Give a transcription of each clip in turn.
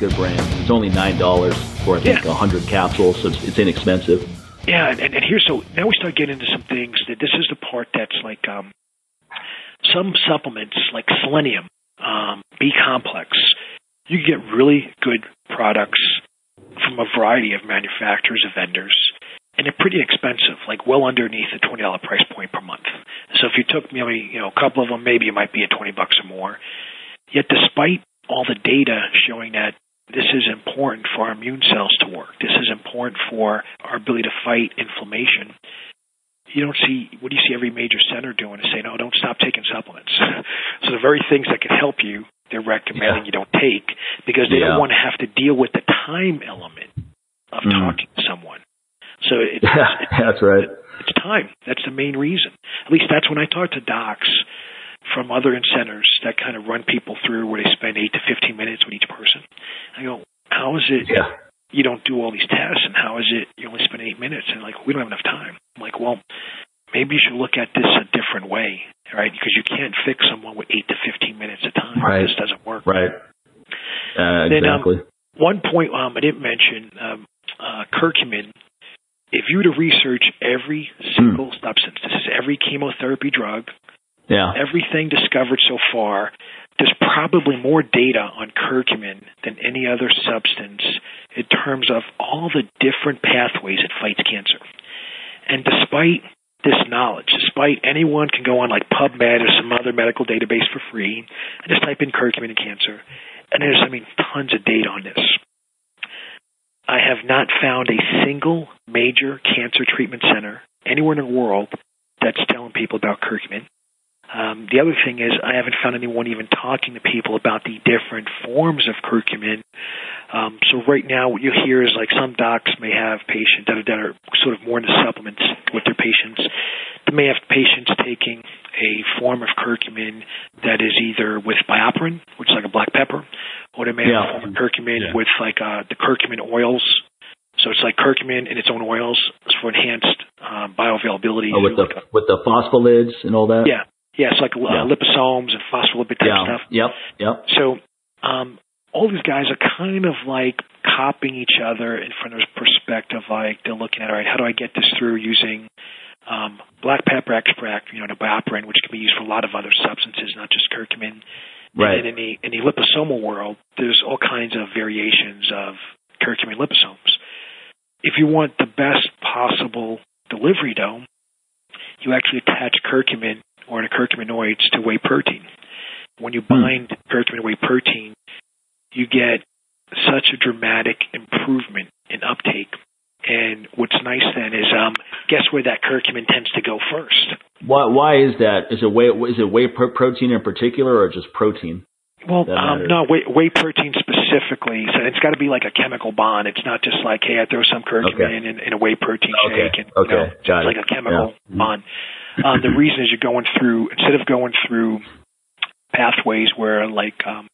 good brand. It's only nine dollars for I think a Yeah. hundred capsules, so it's, it's inexpensive. Yeah, and, and here's so now we start getting into some things that this is the part that's like um, some supplements like selenium, um, B complex. You can get really good products from a variety of manufacturers and vendors, and they're pretty expensive, like well underneath the twenty dollar price point per month. So if you took maybe you know a couple of them, maybe it might be at twenty bucks or more. Yet, despite all the data showing that this is important for our immune cells to work. This is important for our ability to fight inflammation. You don't see what do you see every major center doing is saying, "No, don't stop taking supplements." so the very things that can help you, they're recommending Yeah. you don't take because they Yeah. don't want to have to deal with the time element of Mm. talking to someone. So it's, it's that's right. it's time. That's the main reason. At least that's when I talk to docs from other centers that kind of run people through where they spend eight to fifteen minutes with each person. I go, how is it Yeah, you don't do all these tests, and how is it you only spend eight minutes? And like, we don't have enough time. I'm like, well, maybe you should look at this a different way, right? Because you can't fix someone with eight to fifteen minutes of time. Right. This doesn't work. right. Uh, Then, um, exactly. One point um, I didn't mention, um, uh, curcumin. If you were to research every single substance, this is every chemotherapy drug, yeah, everything discovered so far, there's probably more data on curcumin than any other substance in terms of all the different pathways it fights cancer. And despite this knowledge, despite anyone can go on like PubMed or some other medical database for free and just type in curcumin and cancer, and there's, I mean, tons of data on this. I have not found a single major cancer treatment center anywhere in the world that's telling people about curcumin. Um, the other thing is, I haven't found anyone even talking to people about the different forms of curcumin. Um, so right now, what you hear is like some docs may have patients that are, that are sort of more into supplements with their patients. They may have patients taking a form of curcumin that is either with BioPerine, which is like a black pepper, or they may have a form of curcumin Yeah. with like uh, the curcumin oils. So it's like curcumin in its own oils for enhanced um, bioavailability. Oh, with the like, with the phospholids and all that. yeah, yeah, it's like uh, Yeah. liposomes and phospholipid type yeah, stuff. yep, yep. So um, all these guys are kind of like copying each other in from their perspective. Like they're looking at, all right, how do I get this through using um, black pepper extract, you know, the BioPerine, which can be used for a lot of other substances, not just curcumin. Right. And in the in the liposomal world, there's all kinds of variations of curcumin liposomes. If you want the best possible delivery dome, you actually attach curcumin or curcuminoids to whey protein. When you bind curcumin to whey protein, you get such a dramatic improvement in uptake. And what's nice then is, um, guess where that curcumin tends to go first? Why why is that? Is it whey is it whey pro- protein in particular or just protein? Well, um, no, whey, whey protein specifically. So it's got to be like a chemical bond. It's not just like, hey, I throw some curcumin Okay. in, in a whey protein Okay, shake, and you know, it's it. like a chemical Yeah. bond. Um, the reason is you're going through instead of going through pathways where like um,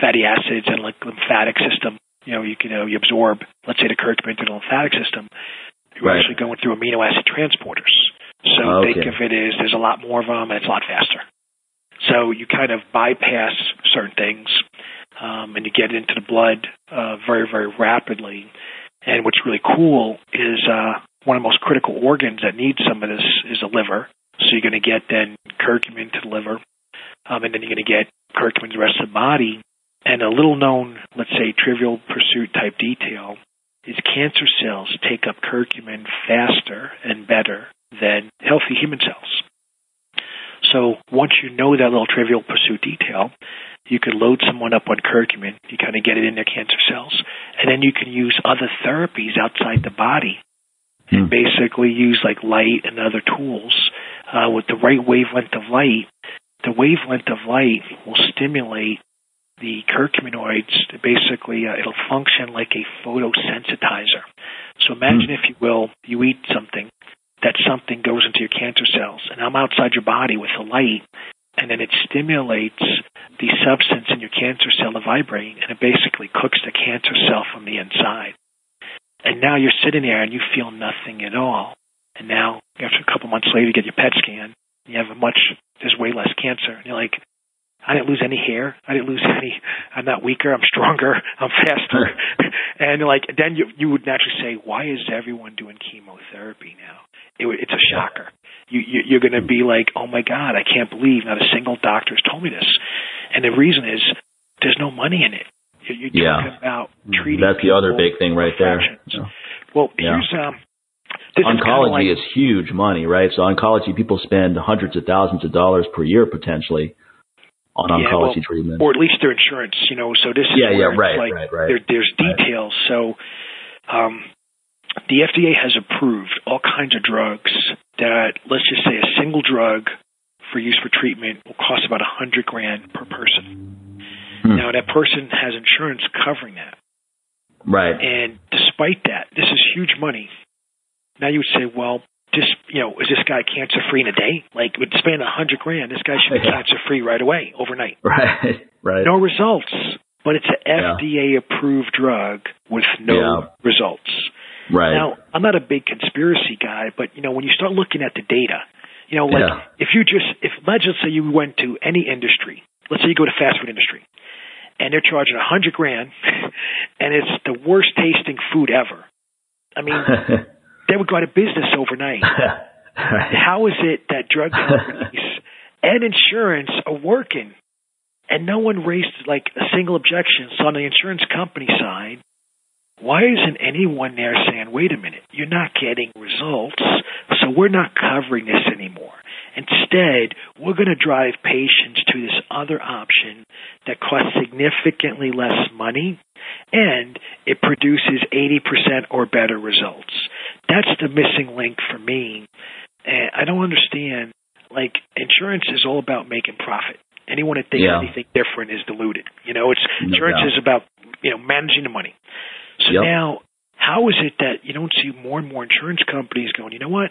fatty acids and like lymphatic system, you know, you can you, know, you absorb, let's say, the curcumin through the lymphatic system. You're Right. actually going through amino acid transporters. So Okay. think of it as there's a lot more of them and it's a lot faster. So you kind of bypass certain things um, and you get into the blood uh, very, very rapidly. And what's really cool is uh, one of the most critical organs that needs some of this is the liver. So you're going to get then curcumin to the liver, um, and then you're going to get curcumin to the rest of the body. And a little known, let's say, trivial pursuit type detail is cancer cells take up curcumin faster and better than healthy human cells. So once you know that little trivial pursuit detail, you could load someone up on curcumin. You kind of get it in their cancer cells, and then you can use other therapies outside the body, and Hmm. basically use like light and other tools uh, with the right wavelength of light. The wavelength of light will stimulate the curcuminoids. To basically, uh, it'll function like a photosensitizer. So imagine, if you will, you eat something that something goes into your cancer cells, and I'm outside your body with the light, and then it stimulates the substance in your cancer cell to vibrate, and it basically cooks the cancer cell from the inside. And now you're sitting there and you feel nothing at all. And now, after a couple months later, you get your PET scan, you have a much, there's way less cancer. And you're like, I didn't lose any hair. I didn't lose any. I'm not weaker. I'm stronger. I'm faster. and like then you you would naturally say, why is everyone doing chemotherapy now? It, it's a shocker. You, you you're going to be like, oh my god, I can't believe not a single doctor has told me this. And the reason is there's no money in it. You're, you're Yeah. talking about treating. That's the other big thing right there. Yeah. Well, Yeah. here's um. This is Oncology like, is huge money, right? So oncology people spend hundreds of thousands of dollars per year potentially on Yeah, oncology well, treatment. or at least their insurance, you know. So this is Yeah, yeah, right, like right, right. There, there's Right. details. So, um, the FDA has approved all kinds of drugs that, let's just say, a single drug for use for treatment will cost about a hundred grand per person. Hmm. Now, that person has insurance covering that, Right. and despite that, this is huge money. Now you would say, well. Just you know, is this guy cancer free in a day? Like, would spend a hundred grand, this guy should be Yeah. cancer free right away, overnight. Right. Right. No results, but it's an. FDA approved drug with no Yeah. results. Right. Now, I'm not a big conspiracy guy, but you know, when you start looking at the data, you know, like Yeah. if you just if let's just say you went to any industry, let's say you go to fast food industry, and they're charging a hundred grand, and it's the worst tasting food ever. I mean, they would go out of business overnight. How is it that drug companies and insurance are working and no one raised like a single objection? So on the insurance company side, why isn't anyone there saying, wait a minute, you're not getting results, so we're not covering this anymore? Instead, we're going to drive patients to this other option that costs significantly less money and it produces 80% or better results. That's the missing link for me. And I don't understand. Like, insurance is all about making profit. Anyone that thinks Yeah. anything different is deluded. You know, it's insurance is about you know managing the money. So Yep. now, how is it that you don't see more and more insurance companies going? You know what?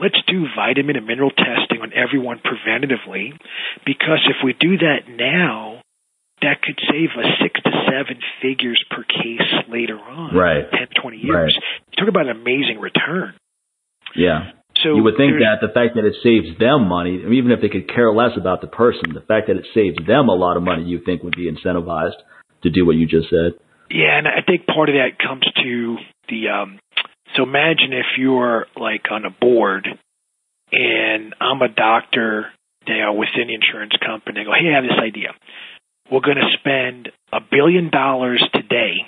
Let's do vitamin and mineral testing on everyone preventatively, because if we do that now, that could save us six to seven figures per case later on, Right. 10, 20 years. Talk about an amazing return. Yeah. So you would think that the fact that it saves them money, even if they could care less about the person, the fact that it saves them a lot of money, you think would be incentivized to do what you just said. Yeah, and I think part of that comes to the um so imagine if you're like on a board and I'm a doctor, know, within the insurance company, I go, Hey, I have this idea. We're gonna spend a billion dollars today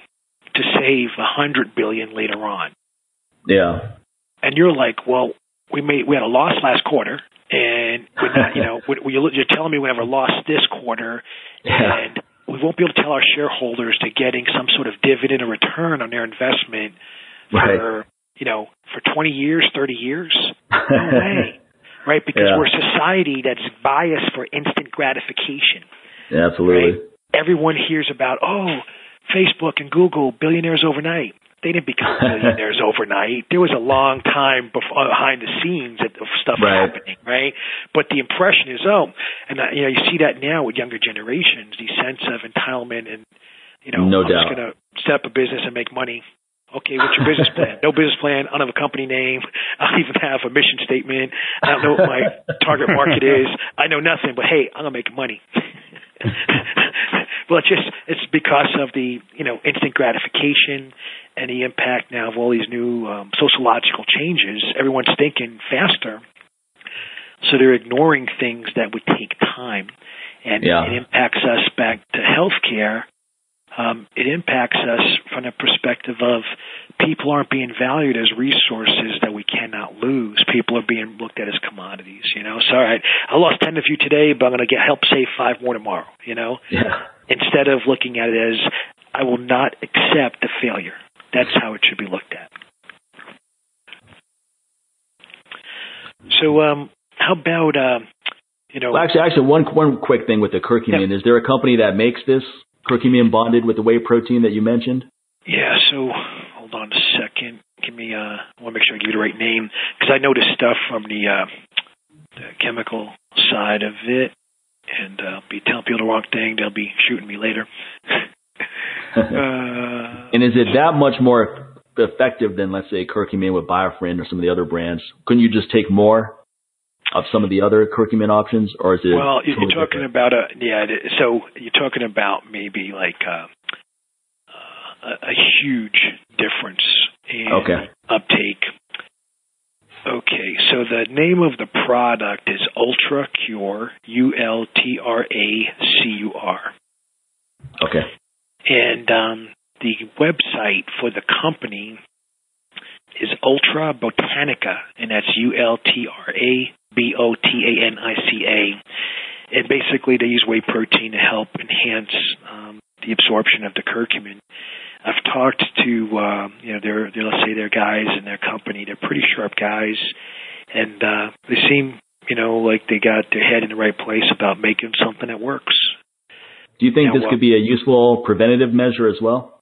to save a hundred billion later on. Yeah. And you're like, Well, we made we had a loss last quarter and we're not, you know, we- you're telling me we have a loss this quarter Yeah. We won't be able to tell our shareholders they're getting some sort of dividend or return on their investment Right. for you know for 20 years, 30 years. No way, right? Because Yeah. we're a society that's biased for instant gratification. Yeah, absolutely. Right? Everyone hears about oh, Facebook and Google billionaires overnight. They didn't become millionaires overnight. There was a long time before, behind the scenes of of stuff Right. happening, right? But the impression is, oh, and uh, you know, you see that now with younger generations, the sense of entitlement and you know, No I'm doubt. just going to set up a business and make money. Okay, what's your business plan? No business plan. I don't have a company name. I don't even have a mission statement. I don't know what my target market is. I know nothing, but hey, I'm gonna make money. well, it's just it's because of the you know instant gratification the impact now of all these new um, sociological changes. Everyone's thinking faster, so they're ignoring things that would take time, and Yeah. it impacts us back to healthcare. Um, it impacts us from the perspective of people aren't being valued as resources that we cannot lose. People are being looked at as commodities. You know, so all right, I lost ten of you today, but I'm going to get help save five more tomorrow. You know, Yeah. instead of looking at it as I will not accept the failure. That's how it should be looked at. So, um, how about uh, you know? Well, actually, actually, one one quick thing with the curcumin. Is there a company that makes this curcumin bonded with the whey protein that you mentioned? Yeah, so hold on a second. Give me, uh, I want to make sure I give you the right name because I know this stuff from the, uh, the chemical side of it, and uh, I'll be telling people the wrong thing. They'll be shooting me later. uh, And is it that much more effective than, let's say, curcumin with Biofriend or some of the other brands? Couldn't you just take more? of some of the other curcumin options, or is it? Well, you're talking different? about a yeah. So you're talking about maybe like uh, a, a huge difference in Okay. uptake. Okay, so the name of the product is Ultra Cure, U L T R A C U R. Okay. And um, the website for the company is Ultra Botanica, and that's U L T R A B O T A N I C A. And basically, they use whey protein to help enhance um, the absorption of the curcumin. I've talked to, um, you know, their, their, let's say their guys in their company. They're pretty sharp guys, and uh, they seem, you know, like they got their head in the right place about making something that works. Do you think Yeah, this well- could be a useful preventative measure as well?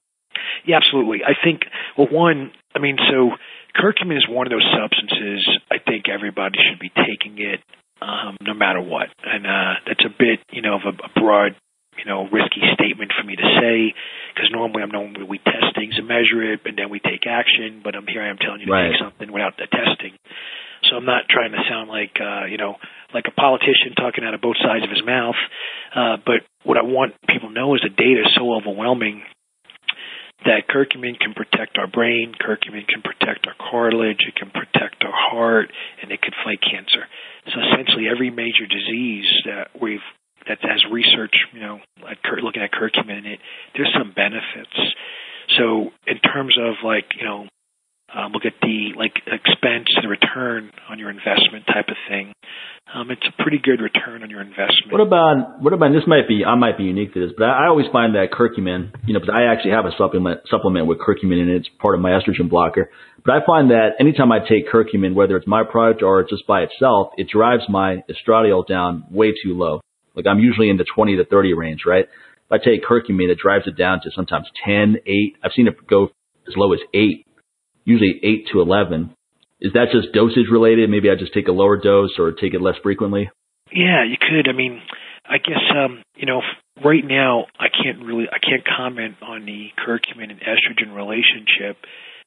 Yeah, absolutely. I think, well, one, I mean, so curcumin is one of those substances I think everybody should be taking it um, no matter what. And uh, that's a bit, you know, of a, a broad, you know, risky statement for me to say because normally I'm known we test things and measure it and then we take action, but I'm here I am telling you to Right. take something without the testing. So I'm not trying to sound like, uh, you know, like a politician talking out of both sides of his mouth. Uh, but what I want people to know is the data is so overwhelming that curcumin can protect our brain, curcumin can protect our cartilage, it can protect our heart, and it can fight cancer. So essentially, every major disease that we've that has research, you know, at, looking at curcumin in it, there's some benefits. So in terms of like, you know, um, look at the like expense and return on your investment type of thing. Um, it's a pretty good return on your investment. What about what about this? Might be I might be unique to this, but I, I always find that curcumin, you know, because I actually have a supplement supplement with curcumin in it. It's part of my estrogen blocker. But I find that anytime I take curcumin, whether it's my product or just by itself, it drives my estradiol down way too low. Like I'm usually in the 20 to 30 range, right? If I take curcumin, it drives it down to sometimes 10, 8. I've seen it go as low as 8, usually 8 to 11. Is that just dosage related? Maybe I just take a lower dose or take it less frequently? Yeah, you could. I mean, I guess um, you know, right now I can't really I can't comment on the curcumin and estrogen relationship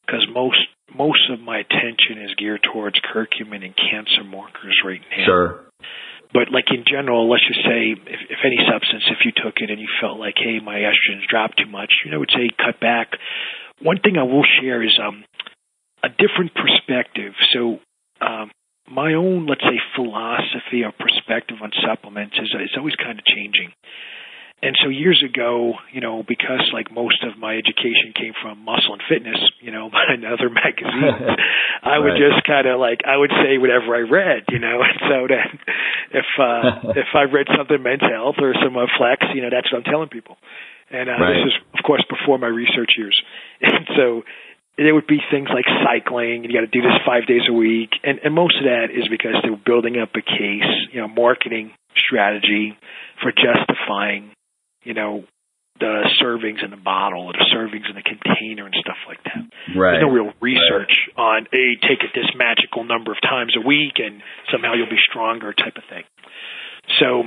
because most most of my attention is geared towards curcumin and cancer markers right now. Sure. But like in general, let's just say if, if any substance, if you took it and you felt like, hey, my estrogen's dropped too much, you know, I would say cut back. One thing I will share is um, a different perspective. So um, my own, let's say, philosophy or perspective on supplements is, is always kind of changing. And so years ago, you know, because like most of my education came from Muscle and Fitness, you know, and other magazines, I would just kind of like I would say whatever I read, you know. And so then, if uh, if I read something men's health or some uh, flex, you know, that's what I'm telling people. And uh, Right. this is, of course, before my research years. And so there would be things like cycling, and you got to do this five days a week, and and most of that is because they were building up a case, you know, marketing strategy for justifying, you know, the servings in the bottle or the servings in the container and stuff like that. Right. There's no real research on, hey, take it this magical number of times a week and somehow you'll be stronger type of thing. So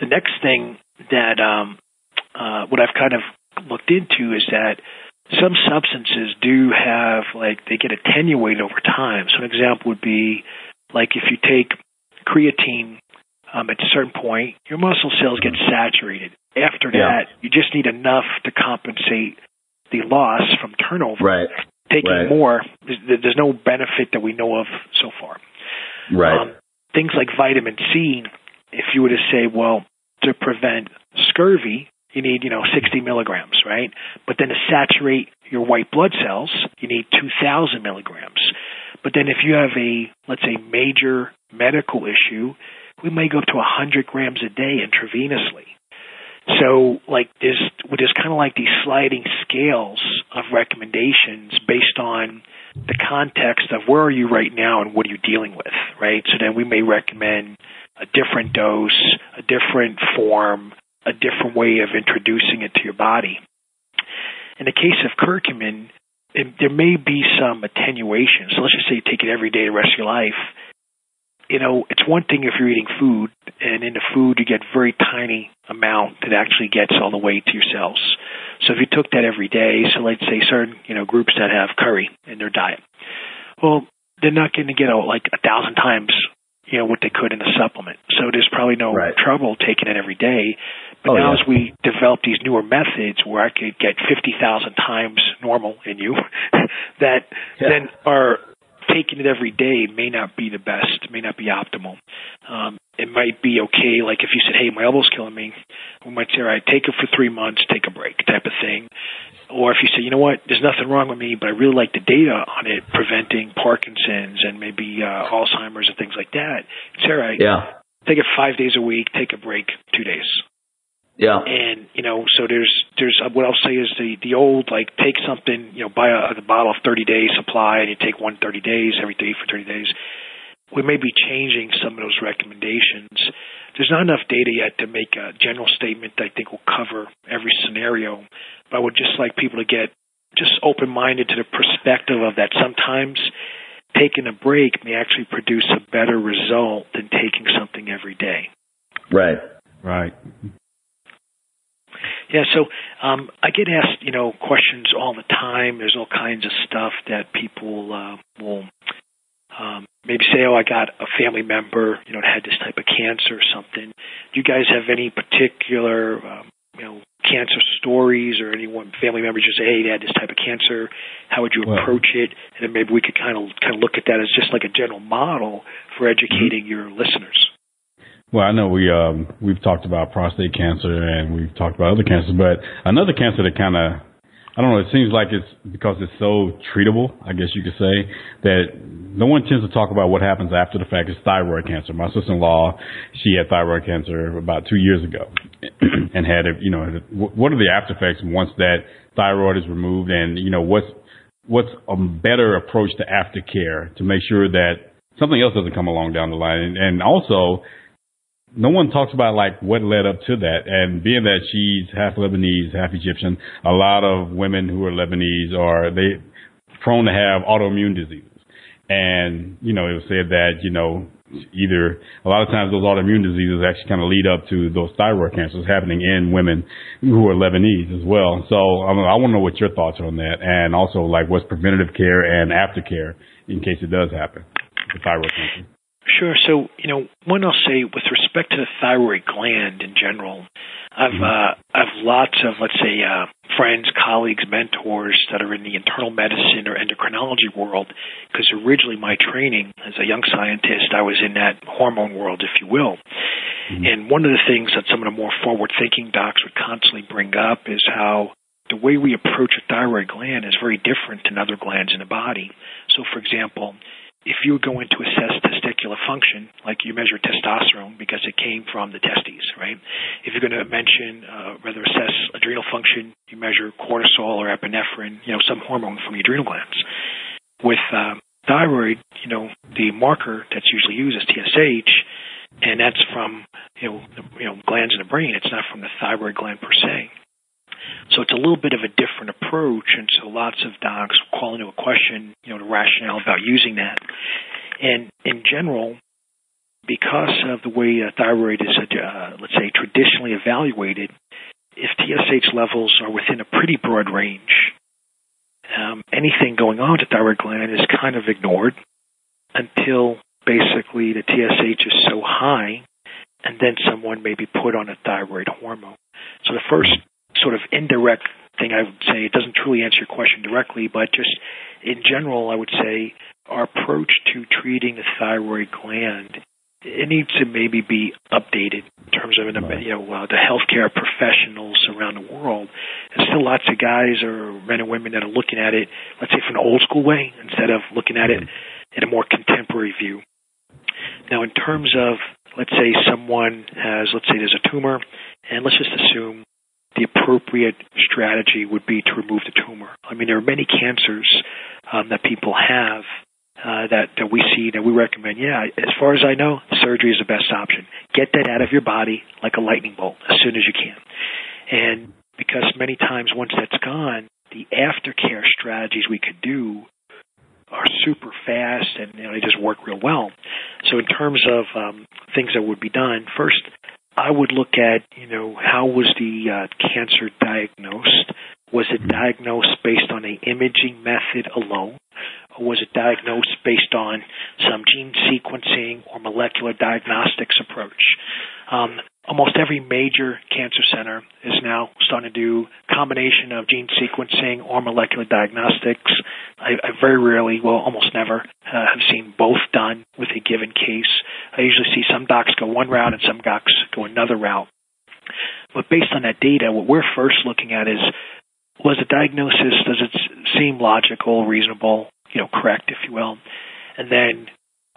the next thing that um, uh, what I've kind of looked into is that some substances do have like they get attenuated over time. So an example would be like if you take creatine um, at a certain point, your muscle cells get saturated. After Yeah. that, you just need enough to compensate the loss from turnover. Right. Taking Right. more, there's, there's no benefit that we know of so far. Right. Um, things like vitamin C, if you were to say, well, to prevent scurvy, you need, you know, 60 milligrams, right? But then to saturate your white blood cells, you need 2,000 milligrams. But then if you have a, let's say, major medical issue, we may go up to 100 grams a day intravenously. So, like, there's, there's kind of like these sliding scales of recommendations based on the context of where are you right now and what are you dealing with, right? So then we may recommend a different dose, a different form, a different way of introducing it to your body. In the case of curcumin, it, there may be some attenuation. So let's just say you take it every day the rest of your life. You know, it's one thing if you're eating food, and in the food you get very tiny amount that actually gets all the way to your cells. So if you took that every day, so let's say certain you know groups that have curry in their diet, well, they're not going to get a, like a thousand times you know what they could in a supplement. So there's probably no Right. trouble taking it every day. But Oh, now yeah. as we develop these newer methods where I could get 50,000 times normal in you, that Yeah. then are taking it every day may not be the best, may not be optimal. Um, it might be okay, like if you said, "Hey, my elbow's killing me," we might say, "All right, take it for three months, take a break," type of thing. Or if you say, "You know what, there's nothing wrong with me, but I really like the data on it preventing Parkinson's and maybe uh, Alzheimer's and things like that," it's all right. Yeah. Take it five days a week, take a break two days Yeah. and you know so there's there's uh, what I'll say is the the old like take something you know buy a, a bottle of 30 day supply and you take one 30 days every day for 30 days we may be changing some of those recommendations there's not enough data yet to make a general statement that I think will cover every scenario but I would just like people to get just open minded to the perspective of that sometimes taking a break may actually produce a better result than taking something every day Right. Right. Yeah, so um, I get asked, you know, questions all the time. There's all kinds of stuff that people uh, will um, maybe say, "Oh, I got a family member, you know, had this type of cancer or something." Do you guys have any particular, um, you know, cancer stories or anyone family members just say, "Hey, they had this type of cancer"? How would you Well- approach it? And then maybe we could kind of kind of look at that as just like a general model for educating your listeners. Well, I know we um we've talked about prostate cancer and we've talked about other cancers, but another cancer that kind of I don't know. It seems like it's because it's so treatable. I guess you could say that no one tends to talk about what happens after the fact. Is thyroid cancer. My sister-in-law, she had thyroid cancer about two years ago, and had you know what are the after effects once that thyroid is removed, and you know what's what's a better approach to aftercare to make sure that something else doesn't come along down the line, and, and also no one talks about like what led up to that. And being that she's half Lebanese, half Egyptian, a lot of women who are Lebanese are they prone to have autoimmune diseases. And you know, it was said that you know either a lot of times those autoimmune diseases actually kind of lead up to those thyroid cancers happening in women who are Lebanese as well. So um, I want to know what your thoughts are on that, and also like what's preventative care and aftercare in case it does happen, the thyroid cancer. Sure. So, you know, one I'll say with respect to the thyroid gland in general, I've uh, I've lots of let's say uh, friends, colleagues, mentors that are in the internal medicine or endocrinology world. Because originally my training as a young scientist, I was in that hormone world, if you will. And one of the things that some of the more forward-thinking docs would constantly bring up is how the way we approach a thyroid gland is very different than other glands in the body. So, for example, if you go in to assess testicular function, like you measure testosterone because it came from the testes, right? If you're going to mention, uh, rather assess adrenal function, you measure cortisol or epinephrine, you know, some hormone from the adrenal glands. With um, thyroid, you know, the marker that's usually used is TSH, and that's from, you know, the, you know, glands in the brain. It's not from the thyroid gland per se. So it's a little bit of a different approach, and so lots of docs call into a question, you know, the rationale about using that. And in general, because of the way thyroid is, uh, let's say, traditionally evaluated, if TSH levels are within a pretty broad range, um, anything going on to thyroid gland is kind of ignored until basically the TSH is so high, and then someone may be put on a thyroid hormone. So the first sort of indirect thing I would say, it doesn't truly answer your question directly, but just in general, I would say our approach to treating the thyroid gland it needs to maybe be updated in terms of you know uh, the healthcare professionals around the world. There's still lots of guys or men and women that are looking at it, let's say, from an old school way instead of looking at it in a more contemporary view. Now, in terms of let's say someone has, let's say, there's a tumor, and let's just assume the appropriate strategy would be to remove the tumor. I mean, there are many cancers um, that people have uh, that that we see that we recommend. Yeah, as far as I know, surgery is the best option. Get that out of your body like a lightning bolt as soon as you can. And because many times once that's gone, the aftercare strategies we could do are super fast and you know, they just work real well. So in terms of um, things that would be done, first I would look at you know how was the uh, cancer diagnosed. Was it diagnosed based on a imaging method alone, or was it diagnosed based on some gene sequencing or molecular diagnostics approach? Um, almost every major cancer center is now starting to do combination of gene sequencing or molecular diagnostics. I, I very rarely, well, almost never, uh, have seen both done with a given case. I usually see some docs go one route and some docs go another route. But based on that data, what we're first looking at is was the diagnosis, does it seem logical, reasonable, you know, correct, if you will? And then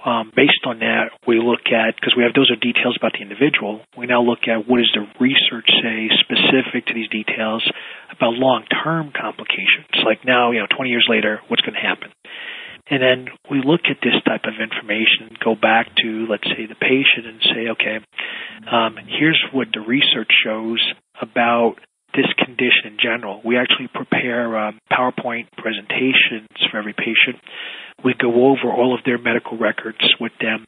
um, based on that, we look at, because we have those are details about the individual, we now look at what does the research say specific to these details about long-term complications. Like now, you know, 20 years later, what's going to happen? And then we look at this type of information, go back to, let's say, the patient and say, okay, um, here's what the research shows about this condition in general. We actually prepare um, PowerPoint presentations for every patient. We go over all of their medical records with them.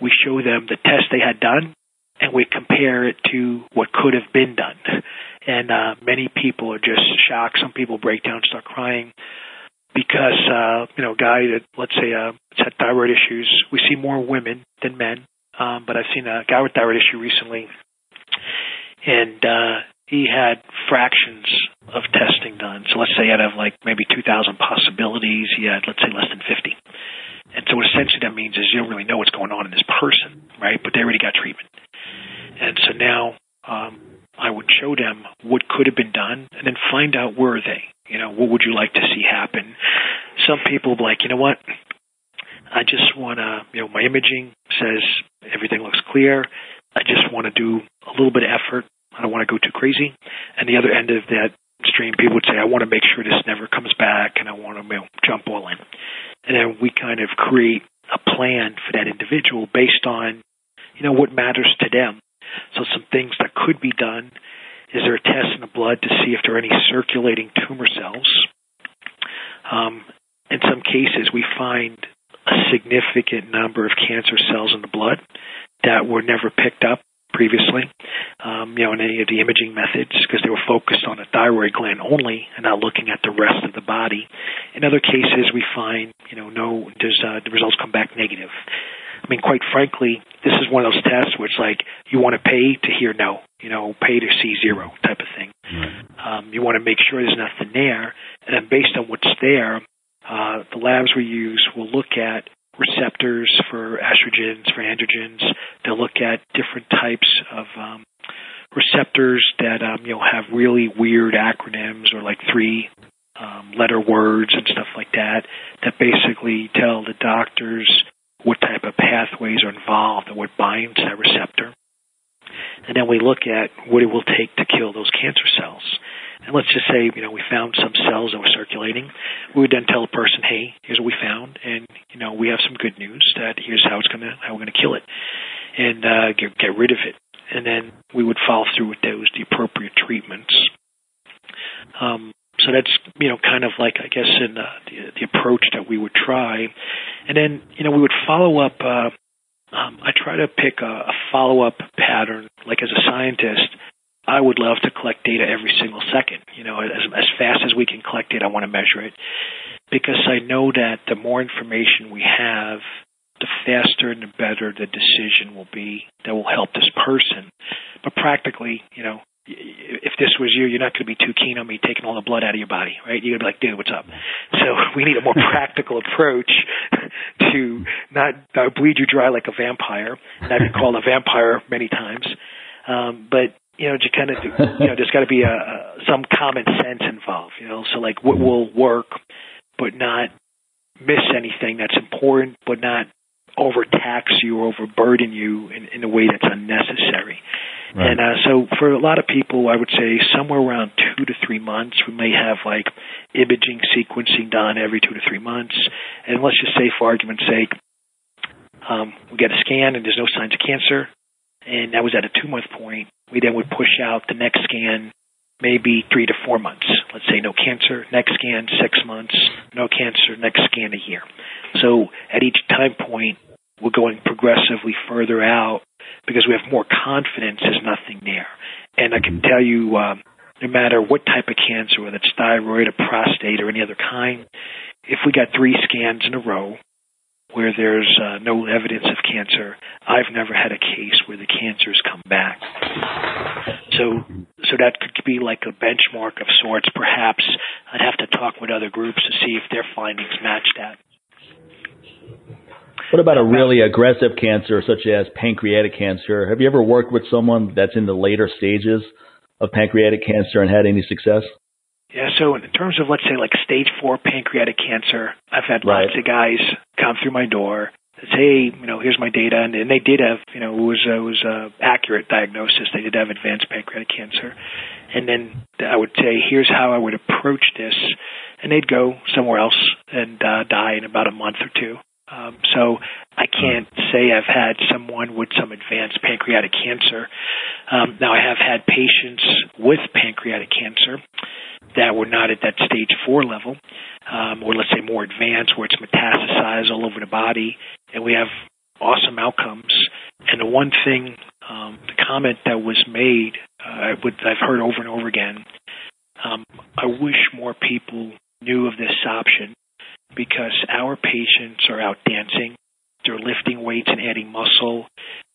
We show them the test they had done, and we compare it to what could have been done. And uh, many people are just shocked. Some people break down, start crying because uh, you know, a guy that let's say uh, has had thyroid issues. We see more women than men, um, but I've seen a guy with thyroid issue recently, and uh, he had fractions of testing done. So let's say out of like maybe 2,000 possibilities, he had, let's say, less than 50. And so what essentially that means is you don't really know what's going on in this person, right? But they already got treatment. And so now um, I would show them what could have been done and then find out were they. You know, what would you like to see happen? Some people like, you know what? I just want to, you know, my imaging says everything looks clear. I just want to do a little bit of effort I don't want to go too crazy. And the other end of that stream, people would say, I want to make sure this never comes back and I want to you know, jump all in. And then we kind of create a plan for that individual based on, you know, what matters to them. So some things that could be done. Is there a test in the blood to see if there are any circulating tumor cells? Um, in some cases, we find a significant number of cancer cells in the blood that were never picked up previously, um, you know, in any of the imaging methods because they were focused on the thyroid gland only and not looking at the rest of the body. In other cases, we find, you know, no, does uh, the results come back negative. I mean, quite frankly, this is one of those tests where it's like you want to pay to hear no, you know, pay to see zero type of thing. Right. Um, you want to make sure there's nothing there, and then based on what's there, uh, the labs we use will look at receptors for estrogens, for androgens. They'll look at different types of um, receptors that um, you know have really weird acronyms or like three um, letter words and stuff like that that basically tell the doctors what type of pathways are involved and what binds that receptor. And then we look at what it will take to kill those cancer cells. And let's just say, you know, we found some cells that were circulating. We would then tell a person, hey, here's what we found, and you know, we have some good news that here's how it's gonna how we're gonna kill it, and uh, get get rid of it. And then we would follow through with those the appropriate treatments. Um, so that's you know kind of like I guess in uh, the, the approach that we would try, and then you know we would follow up. Uh, um, I try to pick a, a follow up pattern. Like as a scientist, I would love to collect data every single second. You know, as, as fast as we can collect it, I want to measure it because I know that the more information we have, the faster and the better the decision will be that will help this person. But practically, you know, if this was you, you're not going to be too keen on me taking all the blood out of your body, right? You're going to be like, dude, what's up? So we need a more practical approach to not, bleed you dry like a vampire. And I've been called a vampire many times. Um, but you know, to kind of, you know, there's got to be a, a some common sense involved, you know. So like, what will work, but not miss anything that's important, but not overtax you or overburden you in, in a way that's unnecessary. Right. And uh, so, for a lot of people, I would say somewhere around two to three months, we may have like imaging sequencing done every two to three months. And let's just say, for argument's sake, um, we get a scan and there's no signs of cancer and that was at a two month point. We then would push out the next scan maybe three to four months. Let's say no cancer, next scan six months, no cancer, next scan a year. So at each time point, we're going progressively further out because we have more confidence there's nothing there. And I can tell you, um, no matter what type of cancer, whether it's thyroid or prostate or any other kind, if we got three scans in a row where there's uh, no evidence of cancer, I've never had a case where the cancer's come back. So, so that could be like a benchmark of sorts. Perhaps I'd have to talk with other groups to see if their findings match that. What about a really aggressive cancer such as pancreatic cancer? Have you ever worked with someone that's in the later stages of pancreatic cancer and had any success? Yeah, so in terms of let's say like stage four pancreatic cancer, I've had lots of guys come through my door that say, hey, you know, here's my data, and, and they did have, you know, it was uh, it was a accurate diagnosis. They did have advanced pancreatic cancer, and then I would say, here's how I would approach this, and they'd go somewhere else and uh, die in about a month or two. Um, so I can't say I've had someone with some advanced pancreatic cancer. Um, now I have had patients with pancreatic cancer that were not at that stage four level, um, or let's say more advanced, where it's metastasized all over the body, and we have awesome outcomes. And the one thing, um, the comment that was made, uh, with, I've heard over and over again, um, I wish more people knew of this option because our patients are out dancing, they're lifting weights and adding muscle,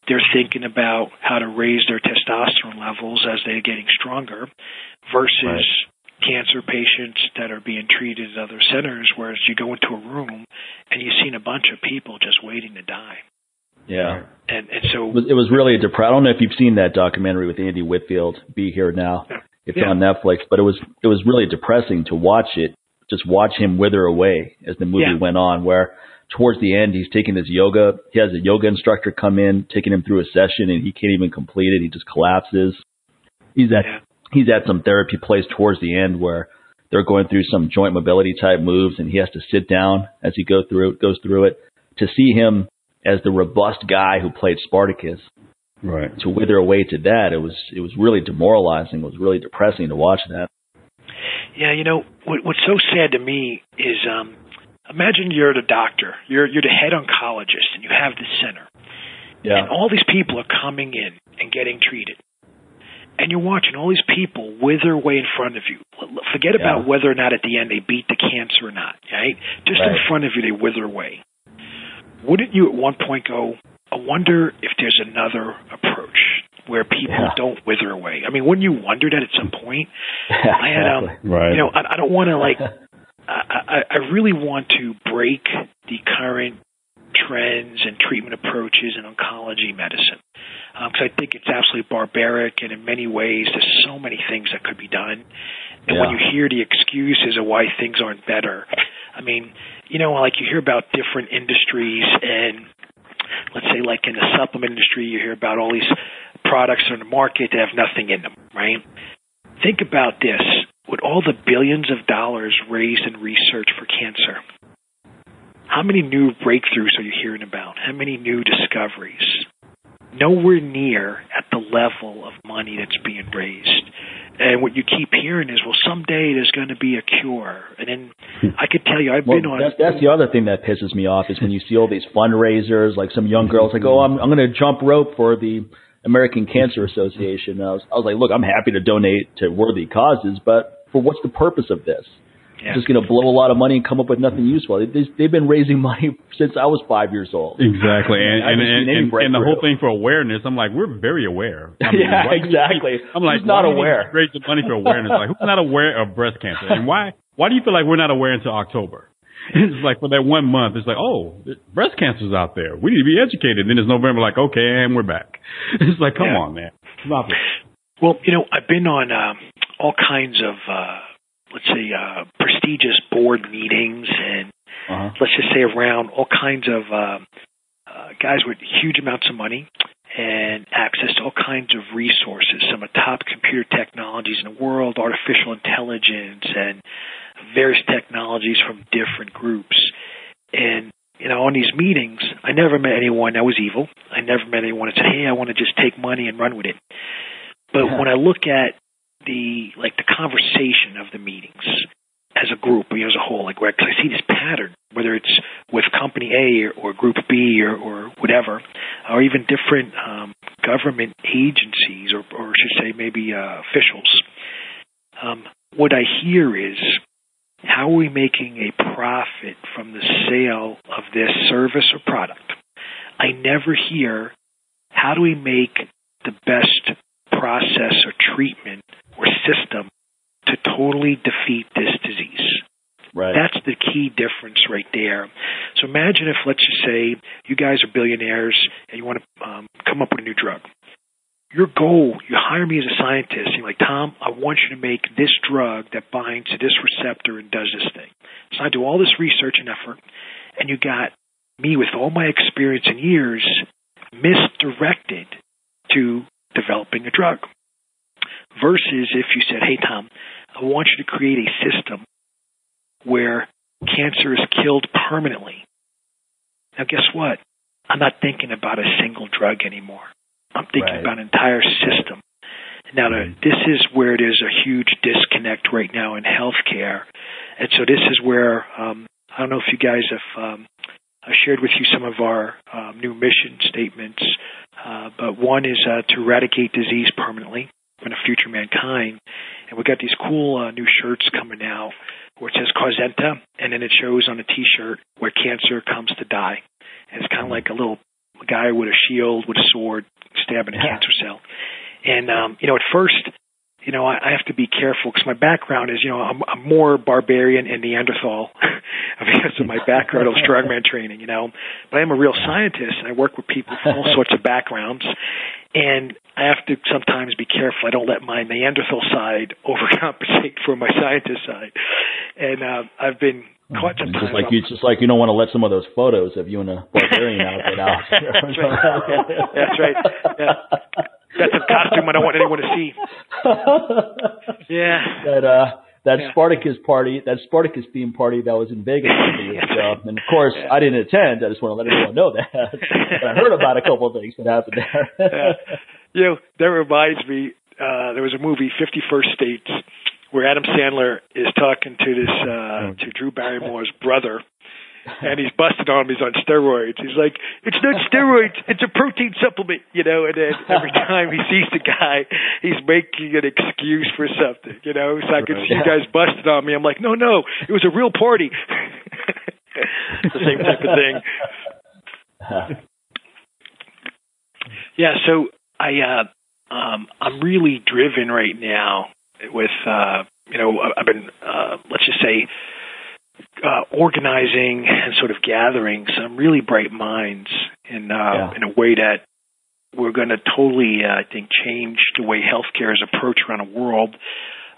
they're thinking about how to raise their testosterone levels as they're getting stronger versus Right. cancer patients that are being treated at other centers, whereas you go into a room and you've seen a bunch of people just waiting to die. Yeah. And and so It was, really a depre- I don't know if you've seen that documentary with Andy Whitfield, Be Here Now. It's Yeah. on Netflix, but it was it was really depressing to watch it. Just watch him wither away as the movie Yeah. went on. Where towards the end, he's taking his yoga. He has a yoga instructor come in, taking him through a session, and he can't even complete it. He just collapses. He's at Yeah. he's at some therapy place towards the end where they're going through some joint mobility type moves, and he has to sit down as he go through goes through it. To see him as the robust guy who played Spartacus Right. to wither away to that, it was it was really demoralizing. It was really depressing to watch that. Yeah, you know what, what's so sad to me is um, imagine you're the doctor, you're you're the head oncologist, and you have this center, and all these people are coming in and getting treated, and you're watching all these people wither away in front of you. Forget Yeah. about whether or not at the end they beat the cancer or not, right? Just in front of you, they wither away. Wouldn't you at one point go, I wonder if there's another approach where people Yeah. don't wither away? I mean, wouldn't you wonder that at some point? I had um. Right. you know, I, I don't want to like. I, I, I really want to break the current trends and treatment approaches in oncology medicine because I think it's absolutely barbaric, and in many ways, there's so many things that could be done. And when you hear the excuses of why things aren't better, I mean, you know, like you hear about different industries, and let's say, like in the supplement industry, you hear about all these products on the market that have nothing in them, right? Think about this with all the billions of dollars raised in research for cancer, how many new breakthroughs are you hearing about? How many new discoveries? Nowhere near at the level of money that's being raised. And what you keep hearing is, well, someday there's going to be a cure. And then I could tell you, I've Well, been on. that's that's the other thing that pisses me off is when you see all these fundraisers, like some young girls like, oh, I'm I'm going to jump rope for the American Cancer Association. And I was I was like, look, I'm happy to donate to worthy causes, but for what's the purpose of this? Yeah. Just going to blow a lot of money and come up with nothing useful. They, they- they've been raising money since I was five years old. Exactly, and and, and, and, and the whole thing for awareness, I'm like, we're very aware. I mean, Yeah, why exactly. I'm like, Who's not why do you aware? Raise the money for awareness. Like, who's not aware of breast cancer, and why? Why do you feel like we're not aware until October? It's like for that one month, it's like, oh, breast cancer's out there. We need to be educated. Then it's November, like, okay, and we're back. It's like, come Yeah. on, man, stop it. Well, you know, I've been on um, all kinds of, uh, let's say, uh, prestigious board meetings, and Uh-huh. let's just say around all kinds of um, uh, guys with huge amounts of money and access to all kinds of resources, some of the top computer technologies in the world, artificial intelligence, and various technologies from different groups. And you know, on these meetings, I never met anyone that was evil. I never met anyone that said, "Hey, I want to just take money and run with it." But Yeah. when I look at the like the conversation of the meetings as a group, as a whole, like where I see this pattern, whether it's with company A or, or group B or, or whatever, or even different um, government agencies, or, or I should say maybe uh, officials. Um, what I hear is how are we making a profit from the sale of this service or product? I never hear how do we make the best process or treatment or system to totally defeat this disease. Right. That's the key difference right there. So imagine if, let's just say, you guys are billionaires and you want to um, come up with a new drug. Your goal, you hire me as a scientist. and You're like, Tom, I want you to make this drug that binds to this receptor and does this thing. So I do all this research and effort, and you got me with all my experience and years misdirected to developing a drug. Versus if you said, hey, Tom, I want you to create a system where cancer is killed permanently. Now, guess what? I'm not thinking about a single drug anymore. I'm thinking Right. about an entire system. Now, this is where there's a huge disconnect right now in healthcare. And so this is where, um, I don't know if you guys have um, I shared with you some of our um, new mission statements, uh, but one is uh, to eradicate disease permanently from the future mankind. And we got these cool uh, new shirts coming out where it says Causenta, and then it shows on a T-shirt where cancer comes to die. And it's kind of like a little guy with a shield with a sword stabbing a Yeah. cancer cell. And um, you know, at first, you know, I, I have to be careful because my background is, you know, I'm, I'm more barbarian and Neanderthal because of my background of strongman training, you know. But I am a real scientist and I work with people from all sorts of backgrounds. And I have to sometimes be careful. I don't let my Neanderthal side overcompensate for my scientist side. And uh, I've been caught sometimes. Just like you, just like you don't want to let some of those photos of you and a barbarian out. That's right. That's right. Yeah. That's a costume I don't want anyone to see. Yeah. that uh that Yeah. Spartacus party, that Spartacus theme party that was in Vegas. a couple years. And of course, Yeah. I didn't attend. I just want to let everyone know that. but I heard about a couple of things that happened there. Yeah. You know, that reminds me, uh, there was a movie, 50 First Dates, where Adam Sandler is talking to this, uh, to Drew Barrymore's brother. And he's busted on him. He's on steroids. He's like, "It's not steroids. It's a protein supplement," you know. And then every time he sees the guy, he's making an excuse for something, you know. So I could see you guys busted on me. I'm like, "No, no, it was a real party." the same type of thing. Yeah, so I uh um I'm really driven right now with uh you know I've been uh let's just say uh organizing and sort of gathering some really bright minds in uh Yeah. in a way that we're going to totally uh, I think change the way healthcare is approached around the world.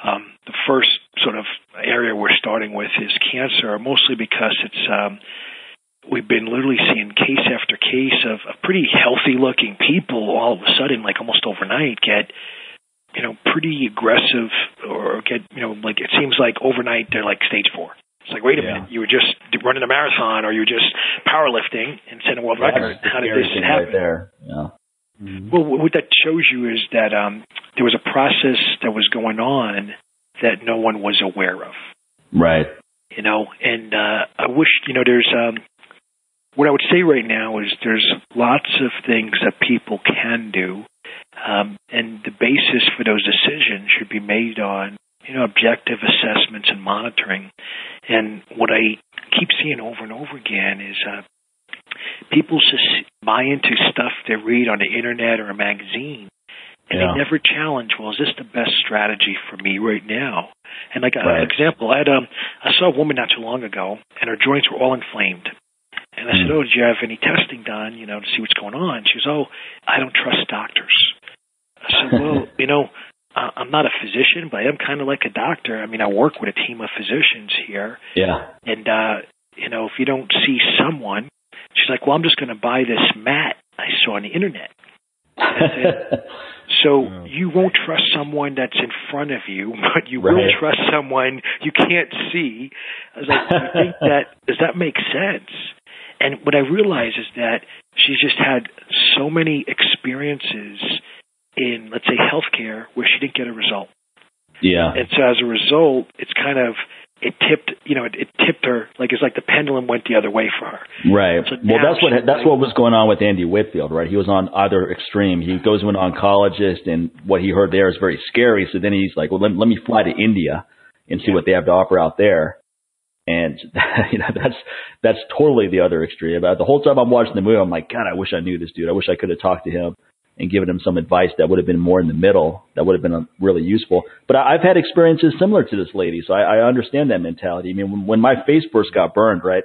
Um, the first sort of area we're starting with is cancer, mostly because it's um, we've been literally seeing case after case of, of pretty healthy looking people all of a sudden, like almost overnight, get you know pretty aggressive or get you know like it seems like overnight they're like stage four. It's like wait a Yeah. minute, you were just running a marathon or you were just powerlifting and setting a world record. How did this happen? right there? Yeah. Well, what that shows you is that um, there was a process that was going on that no one was aware of. Right. You know, and uh, I wish you know there's um, what I would say right now is there's lots of things that people can do, um, and the basis for those decisions should be made on you know objective assessments and monitoring. And what I keep seeing over and over again is uh, people just buy into stuff they read on the internet or a magazine, and Yeah. they never challenge. Well, is this the best strategy for me right now? And like an example, I had um, I saw a woman not too long ago, and her joints were all inflamed. And I said, Hmm. "Oh, did you have any testing done? You know, to see what's going on?" She goes, "Oh, I don't trust doctors." I said, "Well, you know, uh, I'm not a physician, but I am kind of like a doctor. I mean, I work with a team of physicians here, Yeah. and uh, you know, if you don't see someone, she's like, "Well, I'm just going to buy this mat I saw on the internet." So Yeah. you won't trust someone that's in front of you, but you will trust someone you can't see. I was like, do you think that does that make sense? And what I realize is that she's just had so many experiences in, let's say, healthcare where she didn't get a result. yeah. And so as a result, it's kind of it tipped, you know, it, it tipped her like it's like the pendulum went the other way for her. Right. So well, that's what that's like- what was going on with Andy Whitfield, right? He was on either extreme. He goes to an oncologist, and what he heard there is very scary. So then he's like, "Well, let, let me fly to India and see Yeah. what they have to offer out there." And you know that's that's totally the other extreme. About the whole time I'm watching the movie, I'm like, God, I wish I knew this dude. I wish I could have talked to him and given him some advice that would have been more in the middle. That would have been uh, really useful. But I've had experiences similar to this lady, so I, I understand that mentality. I mean, when, my face first got burned, right,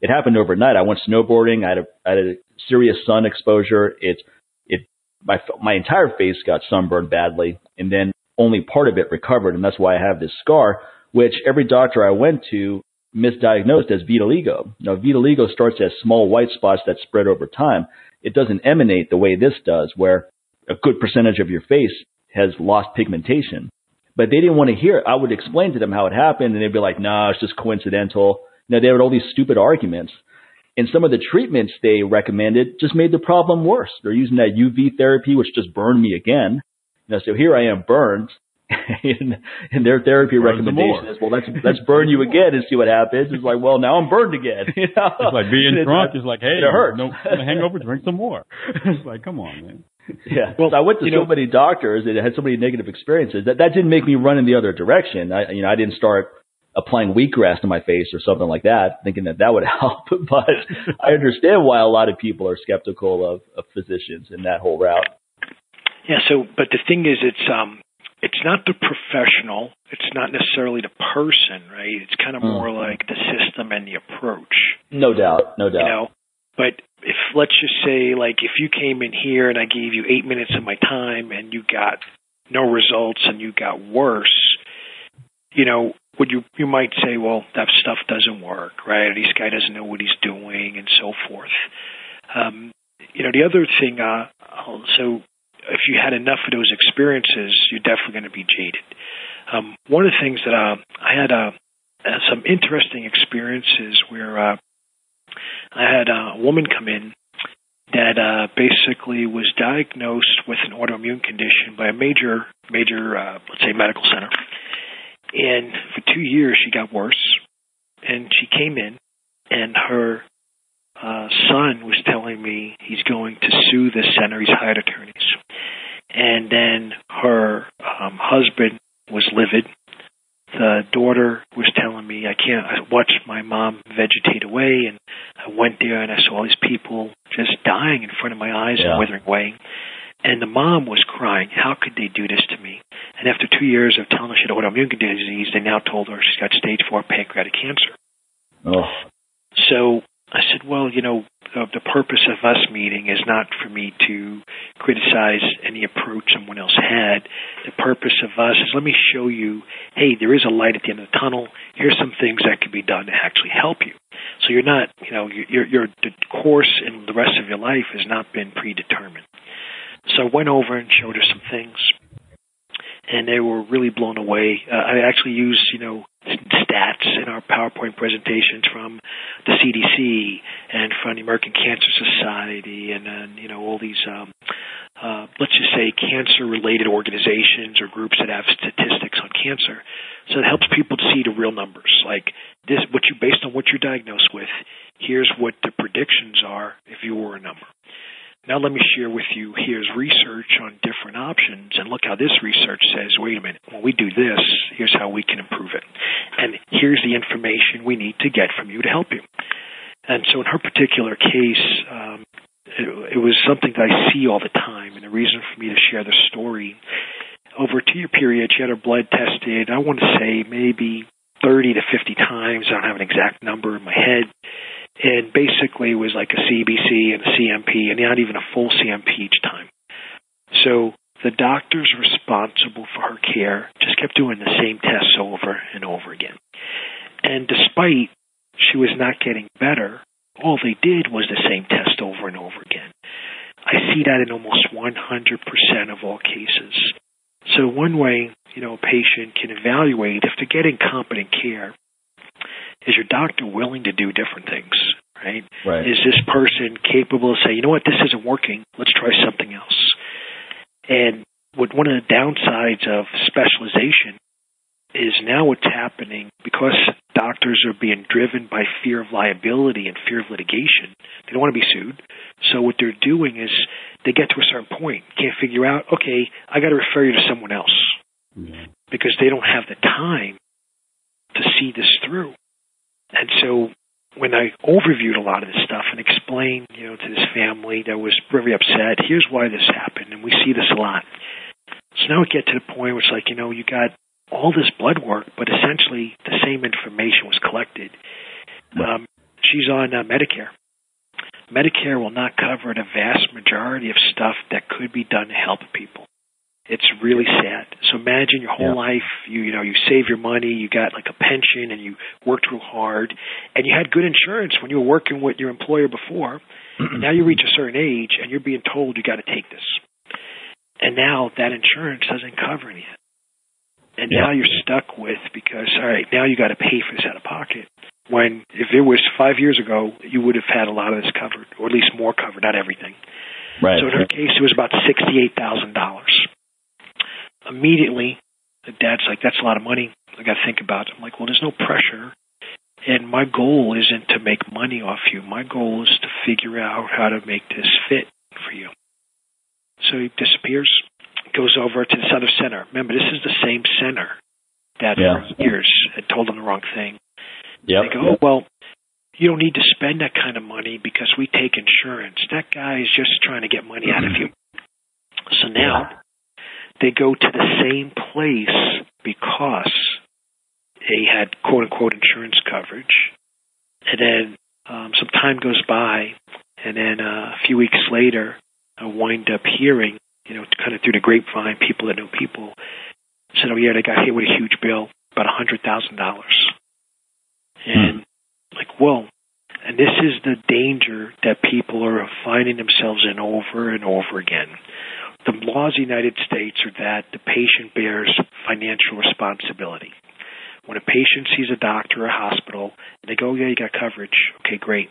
it happened overnight. I went snowboarding. I had a, I had a serious sun exposure. It it my my entire face got sunburned badly, and then only part of it recovered, and that's why I have this scar, which every doctor I went to misdiagnosed as vitiligo. Now, vitiligo starts as small white spots that spread over time. It doesn't emanate the way this does, where a good percentage of your face has lost pigmentation. But they didn't want to hear it. I would explain to them how it happened, and they'd be like, "Nah, it's just coincidental." You know, they had all these stupid arguments. And some of the treatments they recommended just made the problem worse. They're using that UV therapy, which just burned me again. You know, so here I am burned and, and their therapy Burn recommendation is, well, let's let's burn you again and see what happens. It's like, well, now I'm burned again. You know? It's like being It's drunk. not- It's like, hey, it hurts. no hangover, drink some more. it's like, come on, man. Yeah. Well, so I went to so know- many doctors and had so many negative experiences that that didn't make me run in the other direction. I, you know, I didn't start applying wheatgrass to my face or something like that, thinking that that would help. but I understand why a lot of people are skeptical of, of physicians in that whole route. Yeah. So, but the thing is, it's um, it's not the professional. It's not necessarily the person, right? It's kind of more Mhm. like the system and the approach. No doubt. No doubt. you know but if let's just say like if you came in here and i gave you eight minutes of my time and you got no results and you got worse you know would you you might say well that stuff doesn't work right or this guy doesn't know what he's doing and so forth um you know the other thing uh also if you had enough of those experiences you're definitely going to be jaded um one of the things that uh i had uh some interesting experiences where uh, I had a woman come in that uh, basically was diagnosed with an autoimmune condition by a major, major, uh, let's say, medical center. And for two years, she got worse. And she came in, and her uh, son was telling me he's going to sue the center. He's hired attorneys. And then her um, husband was livid the daughter was telling me I can't I watched my mom vegetate away and I went there and I saw all these people just dying in front of my eyes Yeah. and withering away. And the mom was crying, How could they do this to me? And after two years of telling her she had autoimmune disease, they now told her she's got stage four pancreatic cancer. Oh, So I said, well, you know, the, the purpose of us meeting is not for me to criticize any approach someone else had. The purpose of us is let me show you, hey, there is a light at the end of the tunnel. Here's some things that can be done to actually help you. So you're not, you know, your your course in the rest of your life has not been predetermined. So I went over and showed her some things, and they were really blown away. Uh, I actually used, you know, stats in our PowerPoint presentations from the CDC and from the American Cancer Society, and then you know all these, um, uh, let's just say, cancer-related organizations or groups that have statistics on cancer. So it helps people to see the real numbers, like this, what you based on what you're diagnosed with. Here's what the predictions are if you were a number. Now let me share with you here's research on different options and look how this research says, wait a minute, when we do this, here's how we can improve it. And here's the information we need to get from you to help you. And so in her particular case, um, it, it was something that I see all the time and the reason for me to share the story. Over a two year period, she had her blood tested, I want to say maybe 30 to 50 times. I don't have an exact number in my head and basically was like a CBC and a CMP, and not even a full CMP each time. So the doctors responsible for her care just kept doing the same tests over and over again. And despite she was not getting better, all they did was the same test over and over again. I see that in almost 100% of all cases. So one way, you know, a patient can evaluate if they're getting competent care is your doctor willing to do different things, right? right. Is this person capable of saying, you know what, this isn't working, let's try something else? And what one of the downsides of specialization is now what's happening because doctors are being driven by fear of liability and fear of litigation. They don't want to be sued. So what they're doing is they get to a certain point, can't figure out, okay, I got to refer you to someone else Yeah. because they don't have the time to see this through. And so when I overviewed a lot of this stuff and explained, you know, to this family that was very upset, here's why this happened, and we see this a lot. So now we get to the point where it's like, you know, you got all this blood work, but essentially the same information was collected. Um, she's on uh, Medicare. Medicare will not cover the vast majority of stuff that could be done to help people. It's really sad. So imagine your whole yeah. life, you you know, you save your money, you got like a pension and you worked real hard and you had good insurance when you were working with your employer before. now you reach a certain age and you're being told you got to take this. And now that insurance doesn't cover anything. And yeah. now you're stuck with because all right, now you got to pay for this out of pocket. When if it was 5 years ago, you would have had a lot of this covered or at least more covered, not everything. Right. So in her case, it was about sixty-eight thousand dollars immediately the dad's like, that's a lot of money. I got to think about it. I'm like, well, there's no pressure. And my goal isn't to make money off you. My goal is to figure out how to make this fit for you. So he disappears, goes over to this other center. Remember, this is the same center that yeah. for years had told him the wrong thing. Yep. They go, oh, well, you don't need to spend that kind of money because we take insurance. That guy is just trying to get money out of mm-hmm. you. So now they go to the same place because they had quote unquote insurance coverage. And then um, some time goes by, and then uh, a few weeks later, I wind up hearing, you know, kind of through the grapevine, people that know people said, "Oh yeah, they got hit with a huge bill, about a hundred thousand dollars." And hmm. like, whoa! And this is the danger that people are finding themselves in over and over again the laws of the United States are that the patient bears financial responsibility. When a patient sees a doctor or a hospital and they go, yeah, you got coverage, okay, great.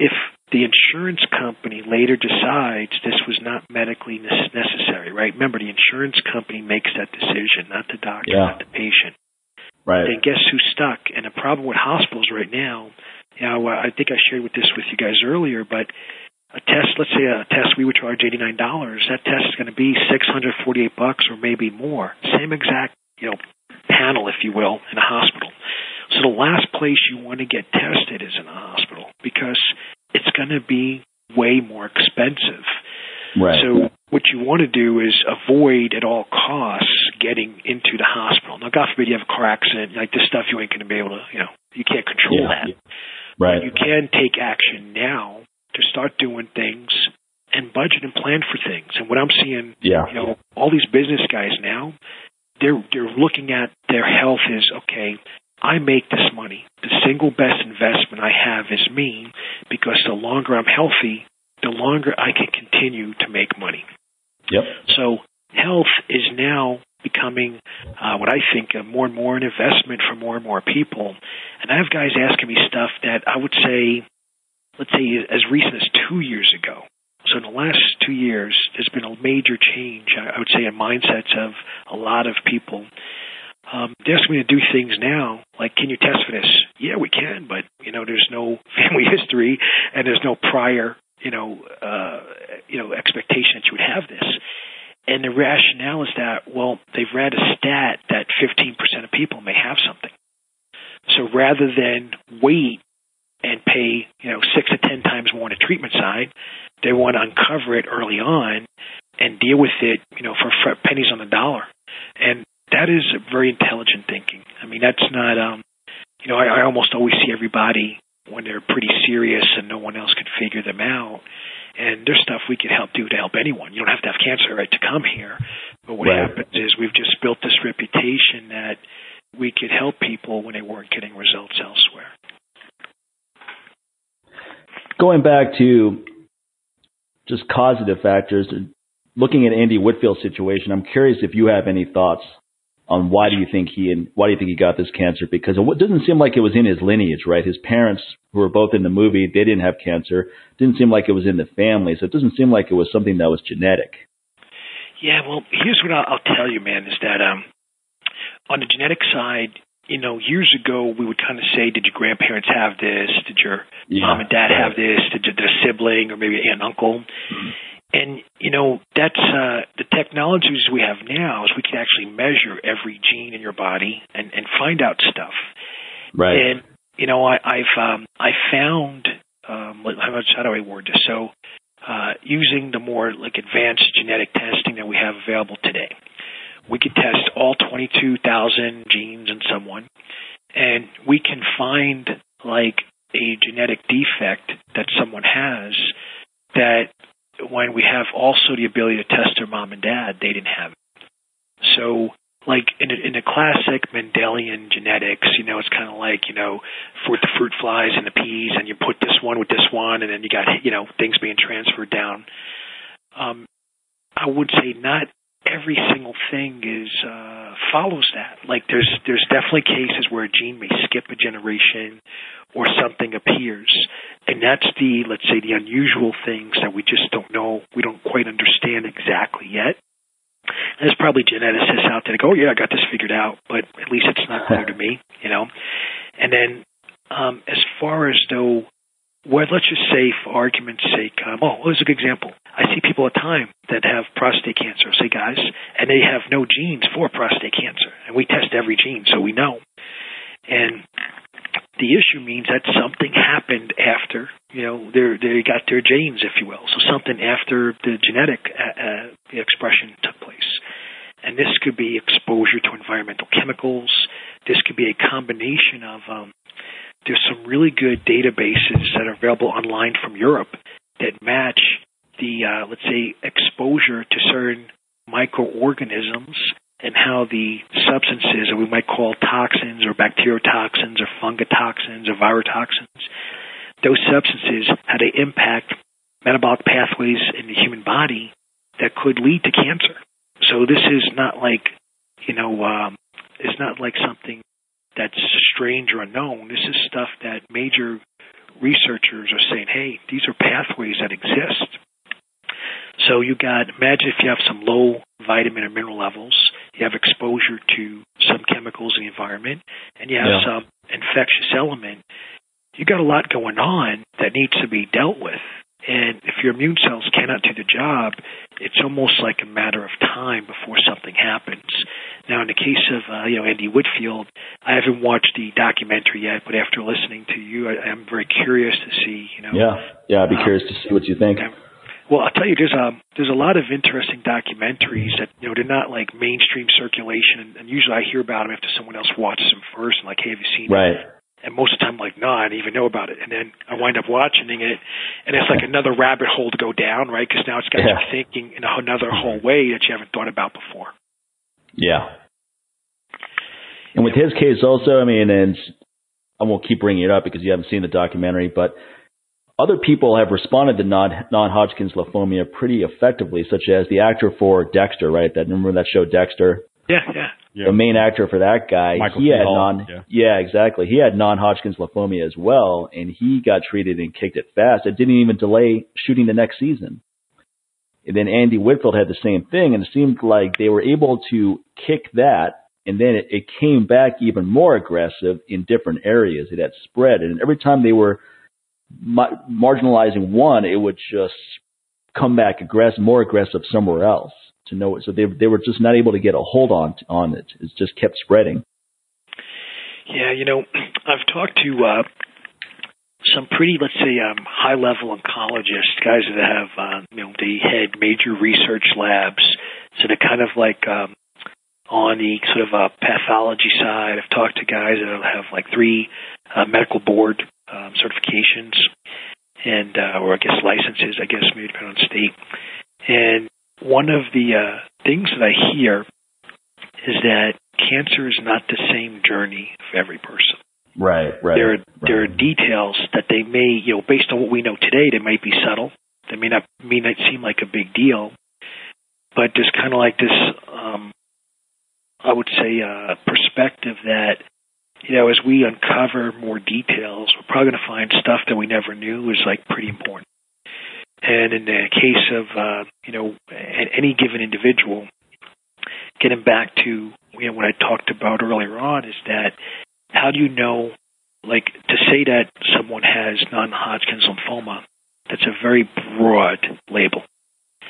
If the insurance company later decides this was not medically necessary, right? Remember, the insurance company makes that decision, not the doctor, yeah. not the patient. Right. Then guess who's stuck? And the problem with hospitals right now, you know, I think I shared with this with you guys earlier, but a test, let's say a test we would charge eighty nine dollars, that test is going to be six hundred forty eight bucks or maybe more. Same exact, you know, panel, if you will, in a hospital. So the last place you want to get tested is in a hospital because it's going to be way more expensive. Right. So what you want to do is avoid at all costs getting into the hospital. Now, God forbid you have a car accident, like this stuff you ain't going to be able to, you know, you can't control yeah. that. Right. But you can take action now to start doing things and budget and plan for things. And what I'm seeing, yeah. you know, all these business guys now, they're they're looking at their health as okay. I make this money. The single best investment I have is me because the longer I'm healthy, the longer I can continue to make money. Yep. So health is now becoming uh, what I think a more and more an investment for more and more people. And I have guys asking me stuff that I would say let's say, as recent as two years ago. So in the last two years, there's been a major change, I would say, in mindsets of a lot of people. Um, they ask me to do things now, like, can you test for this? Yeah, we can, but, you know, there's no family history and there's no prior, you know, uh, you know, expectation that you would have this. And the rationale is that, well, they've read a stat that 15% of people may have something. So rather than wait and pay, you know, six to ten times more on the treatment side. They want to uncover it early on and deal with it, you know, for pennies on the dollar. And that is very intelligent thinking. I mean, that's not, um, you know, I, I almost always see everybody when they're pretty serious and no one else can figure them out. And there's stuff we can help do to help anyone. You don't have to have cancer right to come here. But what right. happens is we've just built this reputation that we could help people when they weren't getting results elsewhere going back to just causative factors, looking at Andy Whitfield's situation, I'm curious if you have any thoughts on why do you think he and why do you think he got this cancer? Because it doesn't seem like it was in his lineage, right? His parents, who were both in the movie, they didn't have cancer. Didn't seem like it was in the family, so it doesn't seem like it was something that was genetic. Yeah, well, here's what I'll, I'll tell you, man, is that um, on the genetic side, you know, years ago we would kind of say, did your grandparents have this? Did your yeah, mom and dad right. have this? Did their sibling or maybe aunt and uncle? Mm-hmm. And you know, that's uh, the technologies we have now is we can actually measure every gene in your body and and find out stuff. Right. And you know, I, I've um, I found um, how much how do I word this? So, uh, using the more like advanced genetic testing that we have available today, we could test all 22,000 genes in someone, and we can find like a genetic defect that someone has that when we have also the ability to test their mom and dad, they didn't have. It. So like in a, in a classic Mendelian genetics, you know, it's kind of like you know, for the fruit flies and the peas, and you put this one with this one, and then you got you know things being transferred down. Um, I would say not every single thing is uh, follows that. Like there's there's definitely cases where a gene may skip a generation or something appears, and that's the let's say the unusual things that we just don't know, we don't quite understand exactly yet. There's probably geneticists out there that go, oh, yeah, I got this figured out, but at least it's not clear to me, you know. And then um, as far as though, well, let's just say for argument's sake, um, oh, here's a good example. I see people at time that have prostate cancer, say guys, and they have no genes for prostate cancer, and we test every gene, so we know. And the issue means that something happened after, you know, they they got their genes, if you will. So something after the genetic uh, uh, expression took place. And this could be exposure to environmental chemicals. This could be a combination of, um, there's some really good databases that are available online from Europe that match the, uh, let's say, exposure to certain microorganisms and how the substances that we might call toxins or bacteriotoxins or fungatoxins or virotoxins, those substances, how they impact metabolic pathways in the human body that could lead to cancer. So this is not like, you know, um, it's not like something that's strange or unknown. This is stuff that major researchers are saying, hey, these are pathways that exist. So you got, imagine if you have some low vitamin or mineral levels, you have exposure to some chemicals in the environment, and you have yeah. some infectious element. You got a lot going on that needs to be dealt with. And if your immune cells cannot do the job, it's almost like a matter of time before something happens. Now, in the case of uh, you know Andy Whitfield, I haven't watched the documentary yet, but after listening to you, I, I'm very curious to see. You know, yeah, yeah, I'd be um, curious to see what you think. Well, I'll tell you, there's a um, there's a lot of interesting documentaries that you know they're not like mainstream circulation, and, and usually I hear about them after someone else watches them first, and like, hey, have you seen right. it? And most of the time, I'm like, no, I didn't even know about it. And then I wind up watching it, and it's like another rabbit hole to go down, right? Because now it's got yeah. you thinking in another mm-hmm. whole way that you haven't thought about before. Yeah. And with his case also, I mean, and I won't keep bringing it up because you haven't seen the documentary, but other people have responded to non Hodgkin's lymphoma pretty effectively, such as the actor for Dexter, right? That remember that show Dexter? Yeah, yeah. Yeah. The main actor for that guy, Michael he had Hall. non yeah. yeah, exactly. He had non Hodgkin's lymphoma as well, and he got treated and kicked it fast. It didn't even delay shooting the next season. And then Andy Whitfield had the same thing, and it seemed like they were able to kick that, and then it, it came back even more aggressive in different areas. It had spread, and every time they were ma- marginalizing one, it would just come back aggressive, more aggressive somewhere else to know it. So they they were just not able to get a hold on on it. It just kept spreading. Yeah, you know, I've talked to uh, some pretty, let's say, um, high level oncologists, guys that have, uh, you know, they head major research labs. So they're kind of like um, on the sort of uh, pathology side. I've talked to guys that have like three uh, medical board um, certifications and uh, or I guess licenses, I guess maybe depending on state. And one of the uh, things that I hear is that cancer is not the same journey for every person. Right, right. There are right. there are details that they may, you know, based on what we know today, they might be subtle. They may not may not seem like a big deal, but there's kind of like this, um, I would say, uh, perspective that you know, as we uncover more details, we're probably going to find stuff that we never knew is like pretty important. And in the case of, uh, you know, any given individual, getting back to you know, what I talked about earlier on is that how do you know, like, to say that someone has non-Hodgkin's lymphoma, that's a very broad label.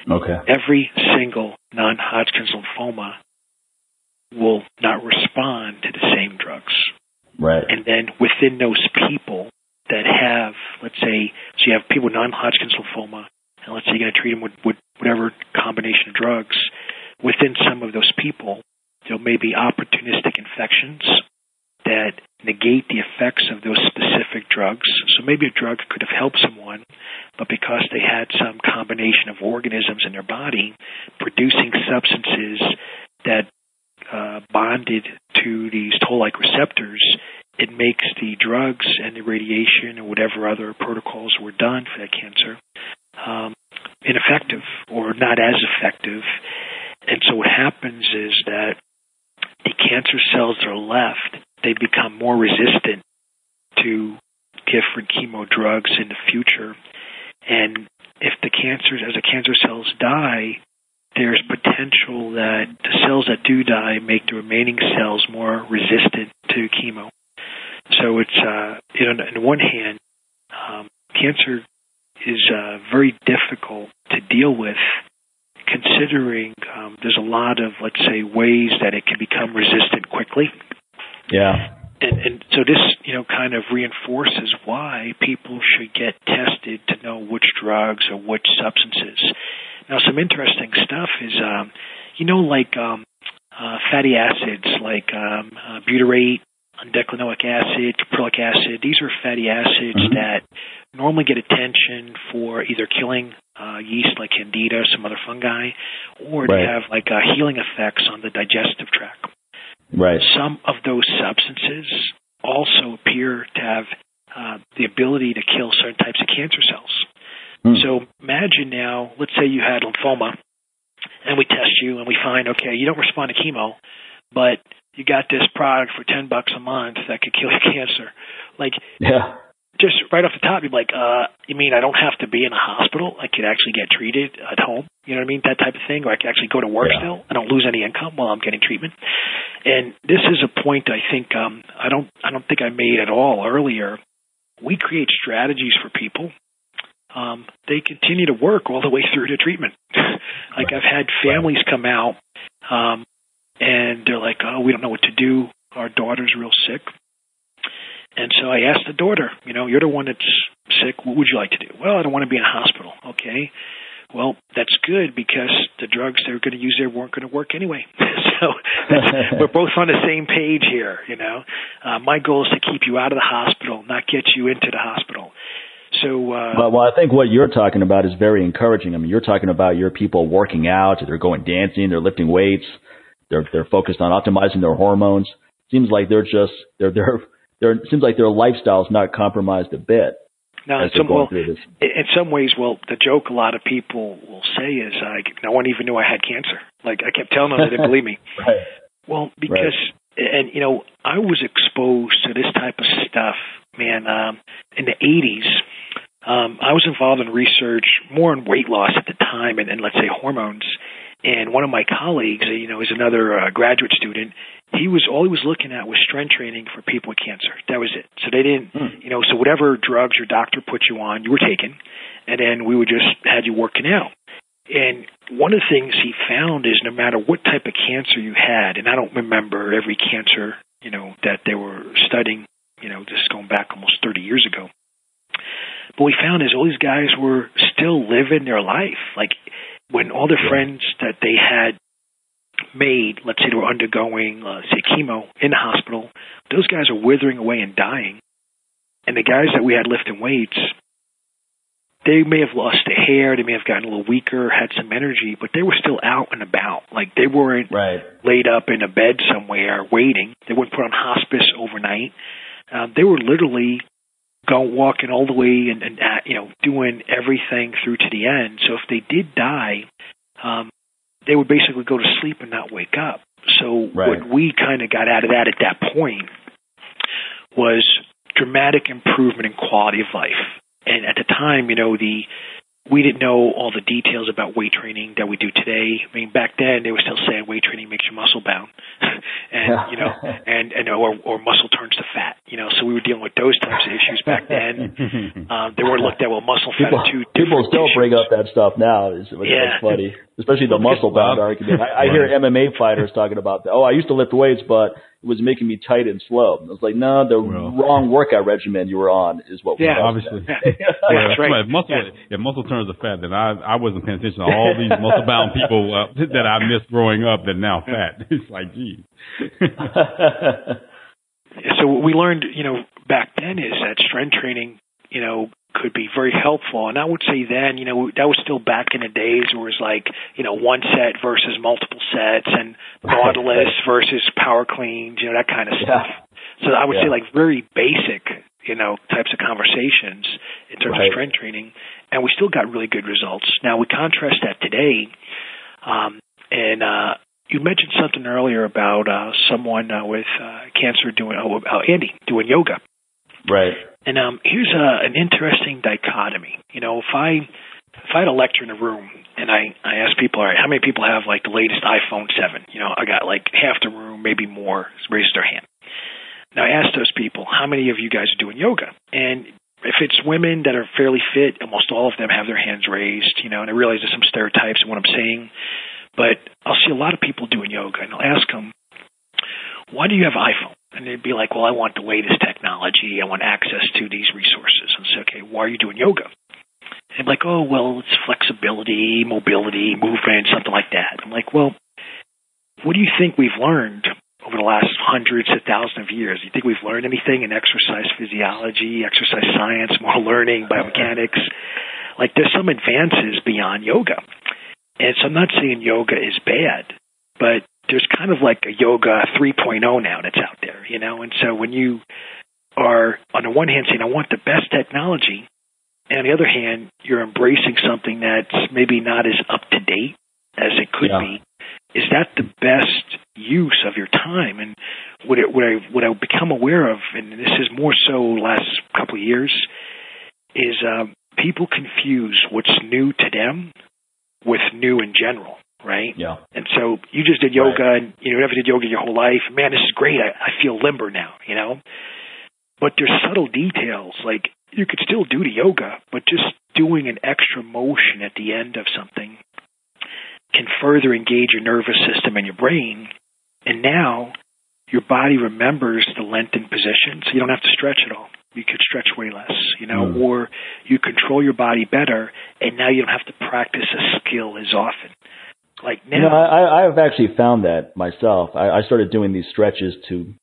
Okay. Every single non-Hodgkin's lymphoma will not respond to the same drugs. Right. And then within those people that have, let's say, so you have people with non-Hodgkin's lymphoma, and let's say you're going to treat them with, with whatever combination of drugs. Within some of those people, there may be opportunistic infections that negate the effects of those specific drugs. So maybe a drug could have helped someone, but because they had some combination of organisms in their body producing substances that uh, bonded to these toll-like receptors, it makes the drugs and the radiation and whatever other protocols were done for that cancer um, ineffective or not as effective. And so what happens is that the cancer cells that are left, they become more resistant to different chemo drugs in the future. And if the cancers, as the cancer cells die, there's potential that the cells that do die make the remaining cells more resistant to chemo. So it's, uh, you know, on one hand, um, cancer is uh, very difficult to deal with, considering um, there's a lot of, let's say, ways that it can become resistant quickly. Yeah. And, and so this, you know, kind of reinforces why people should get tested to know which drugs or which substances. Now, some interesting stuff is, um, you know, like um, uh, fatty acids like um, uh, butyrate, undecanoic acid, caprylic acid. These are fatty acids mm-hmm. that normally get attention for either killing uh, yeast like candida or some other fungi, or right. they have like uh, healing effects on the digestive tract. Right. Some of those substances also appear to have uh, the ability to kill certain types of cancer cells. Hmm. So imagine now, let's say you had lymphoma, and we test you and we find, okay, you don't respond to chemo, but you got this product for ten bucks a month that could kill your cancer. Like, yeah, just right off the top, you're like, uh, you mean I don't have to be in a hospital? I could actually get treated at home. You know what I mean? That type of thing, or I could actually go to work yeah. still. I don't lose any income while I'm getting treatment. And this is a point I think um, I don't I don't think I made at all earlier. We create strategies for people. Um, they continue to work all the way through to treatment. like. I've had families come out um, and they're like, "Oh, we don't know what to do. Our daughter's real sick." And so I asked the daughter, you know, you're the one that's sick. What would you like to do? Well, I don't want to be in a hospital. Okay. Well, that's good because the drugs they were going to use there weren't going to work anyway. so we're both on the same page here. You know, uh, my goal is to keep you out of the hospital, not get you into the hospital. So, uh, well, well, I think what you're talking about is very encouraging. I mean, you're talking about your people working out, they're going dancing, they're lifting weights, they're they're focused on optimizing their hormones. Seems like they're just they're they're they're seems like their lifestyle is not compromised a bit. Now, in some, well, in some ways, well, the joke a lot of people will say is, I, no one even knew I had cancer. Like, I kept telling them they didn't believe me. right. Well, because, right. and, you know, I was exposed to this type of stuff, man, um, in the 80s. Um, I was involved in research more on weight loss at the time and, and let's say hormones. And one of my colleagues, you know, is another uh, graduate student. He was all he was looking at was strength training for people with cancer. That was it. So they didn't, mm. you know, so whatever drugs your doctor put you on, you were taking, and then we would just had you working out. And one of the things he found is no matter what type of cancer you had, and I don't remember every cancer, you know, that they were studying, you know, just going back almost 30 years ago. But we found is all these guys were still living their life. Like when all the friends that they had made, let's say they were undergoing, uh, say, chemo in the hospital, those guys are withering away and dying. And the guys that we had lifting weights, they may have lost their hair, they may have gotten a little weaker, had some energy, but they were still out and about. Like they weren't right. laid up in a bed somewhere waiting. They weren't put on hospice overnight. Um, they were literally go walking all the way and, and uh, you know doing everything through to the end. So if they did die, um, they would basically go to sleep and not wake up. So right. what we kind of got out of that at that point was dramatic improvement in quality of life. And at the time, you know, the we didn't know all the details about weight training that we do today. I mean, back then they were still saying weight training makes you muscle bound, and you know, and and or, or muscle turns to fat. You know, so we were dealing with those types of issues back then. um, they weren't looked at well. Muscle fat people, two people still tissues. bring up that stuff now. It's, it's Yeah. funny, especially the muscle bound argument. I, I hear MMA fighters talking about that. Oh, I used to lift weights, but it was making me tight and slow. I was like, no, the Well- wrong workout regimen you were on is what. Yeah. Obviously. Yeah. Yeah, That's right. If muscle, Yeah. if muscle turns to fat, then I I wasn't paying attention to all these muscle bound people uh, that I missed growing up that now fat. It's like, geez. so what we learned, you know, back then is that strength training, you know, could be very helpful. And I would say then, you know, that was still back in the days where it was like, you know, one set versus multiple sets and Nautilus versus power cleans, you know, that kind of stuff. So I would say like very basic, you know, types of conversations in terms Right. of strength training. And we still got really good results. Now we contrast that today. Um, and, uh, you mentioned something earlier about uh, someone uh, with uh, cancer doing, oh, uh, Andy doing yoga. Right. And um, here's a, an interesting dichotomy. You know, if I if I had a lecture in a room and I I ask people, all right, how many people have like the latest iPhone seven? You know, I got like half the room, maybe more, raised their hand. Now I ask those people, how many of you guys are doing yoga? And if it's women that are fairly fit, almost all of them have their hands raised. You know, and I realize there's some stereotypes in what I'm saying, but I'll see a lot of people doing yoga, and I'll ask them, why do you have iPhone? And they'd be like, well, I want the latest technology. I want access to these resources. And say, okay, why are you doing yoga? And they'd be like, oh, well, it's flexibility, mobility, movement, something like that. I'm like, well, what do you think we've learned over the last hundreds of thousands of years? Do you think we've learned anything in exercise physiology, exercise science, motor learning, biomechanics? Like, there's some advances beyond yoga. And so I'm not saying yoga is bad, but there's kind of like a yoga 3.0 now that's out there, you know? And so when you are, on the one hand, saying, I want the best technology, and on the other hand, you're embracing something that's maybe not as up to date as it could Yeah. be, is that the best use of your time? And what, it, what, I, what I've become aware of, and this is more so last couple of years, is um, people confuse what's new to them with new in general, right? Yeah. And so you just did yoga and you never did yoga your whole life. Man, this is great. I, I feel limber now, you know? But there's subtle details. Like you could still do the yoga, but just doing an extra motion at the end of something can further engage your nervous system and your brain. And now your body remembers the lengthened position, so you don't have to stretch at all. You could stretch way less, you know, Mm. or you control your body better, and now you don't have to practice a skill as often. Like now, You know, I, I've actually found that myself. I, I started doing these stretches to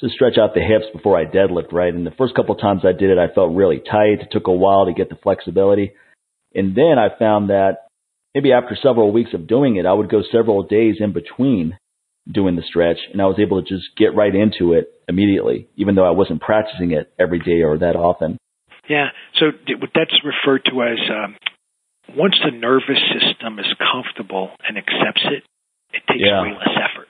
to stretch out the hips before I deadlift, right? And the first couple of times I did it, I felt really tight. It took a while to get the flexibility. And then I found that maybe after several weeks of doing it, I would go several days in between doing the stretch and I was able to just get right into it immediately, even though I wasn't practicing it every day or that often. Yeah. So that's referred to as um, once the nervous system is comfortable and accepts it, it takes Yeah. way less effort.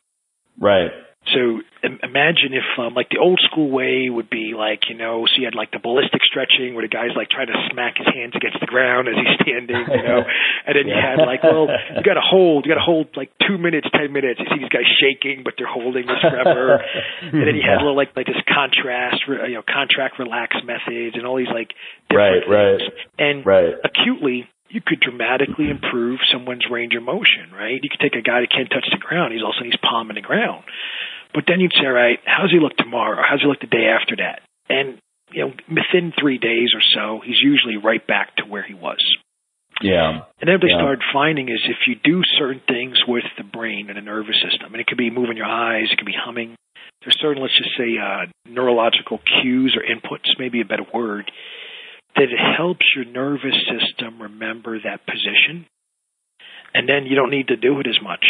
Right. So imagine if, um, like, the old school way would be like, you know, so you had like the ballistic stretching where the guy's like trying to smack his hands against the ground as he's standing, you know, and then you had like, well, you got to hold, you got to hold like two minutes, ten minutes. You see these guys shaking, but they're holding this forever. and then you had Yeah. little like like this contrast, you know, contract relax methods and all these like Right, different right. things. And Right. acutely, you could dramatically improve someone's range of motion, right? You could take a guy that can't touch the ground, he's also he's palming the ground. But then you'd say, all right, how's he look tomorrow? How's he look the day after that? And you know, within three days or so, he's usually right back to where he was. Yeah. And then what they Yeah. started finding is if you do certain things with the brain and the nervous system, and it could be moving your eyes, it could be humming. There's certain, let's just say, uh, neurological cues or inputs, maybe a better word, that it helps your nervous system remember that position. And then you don't need to do it as much.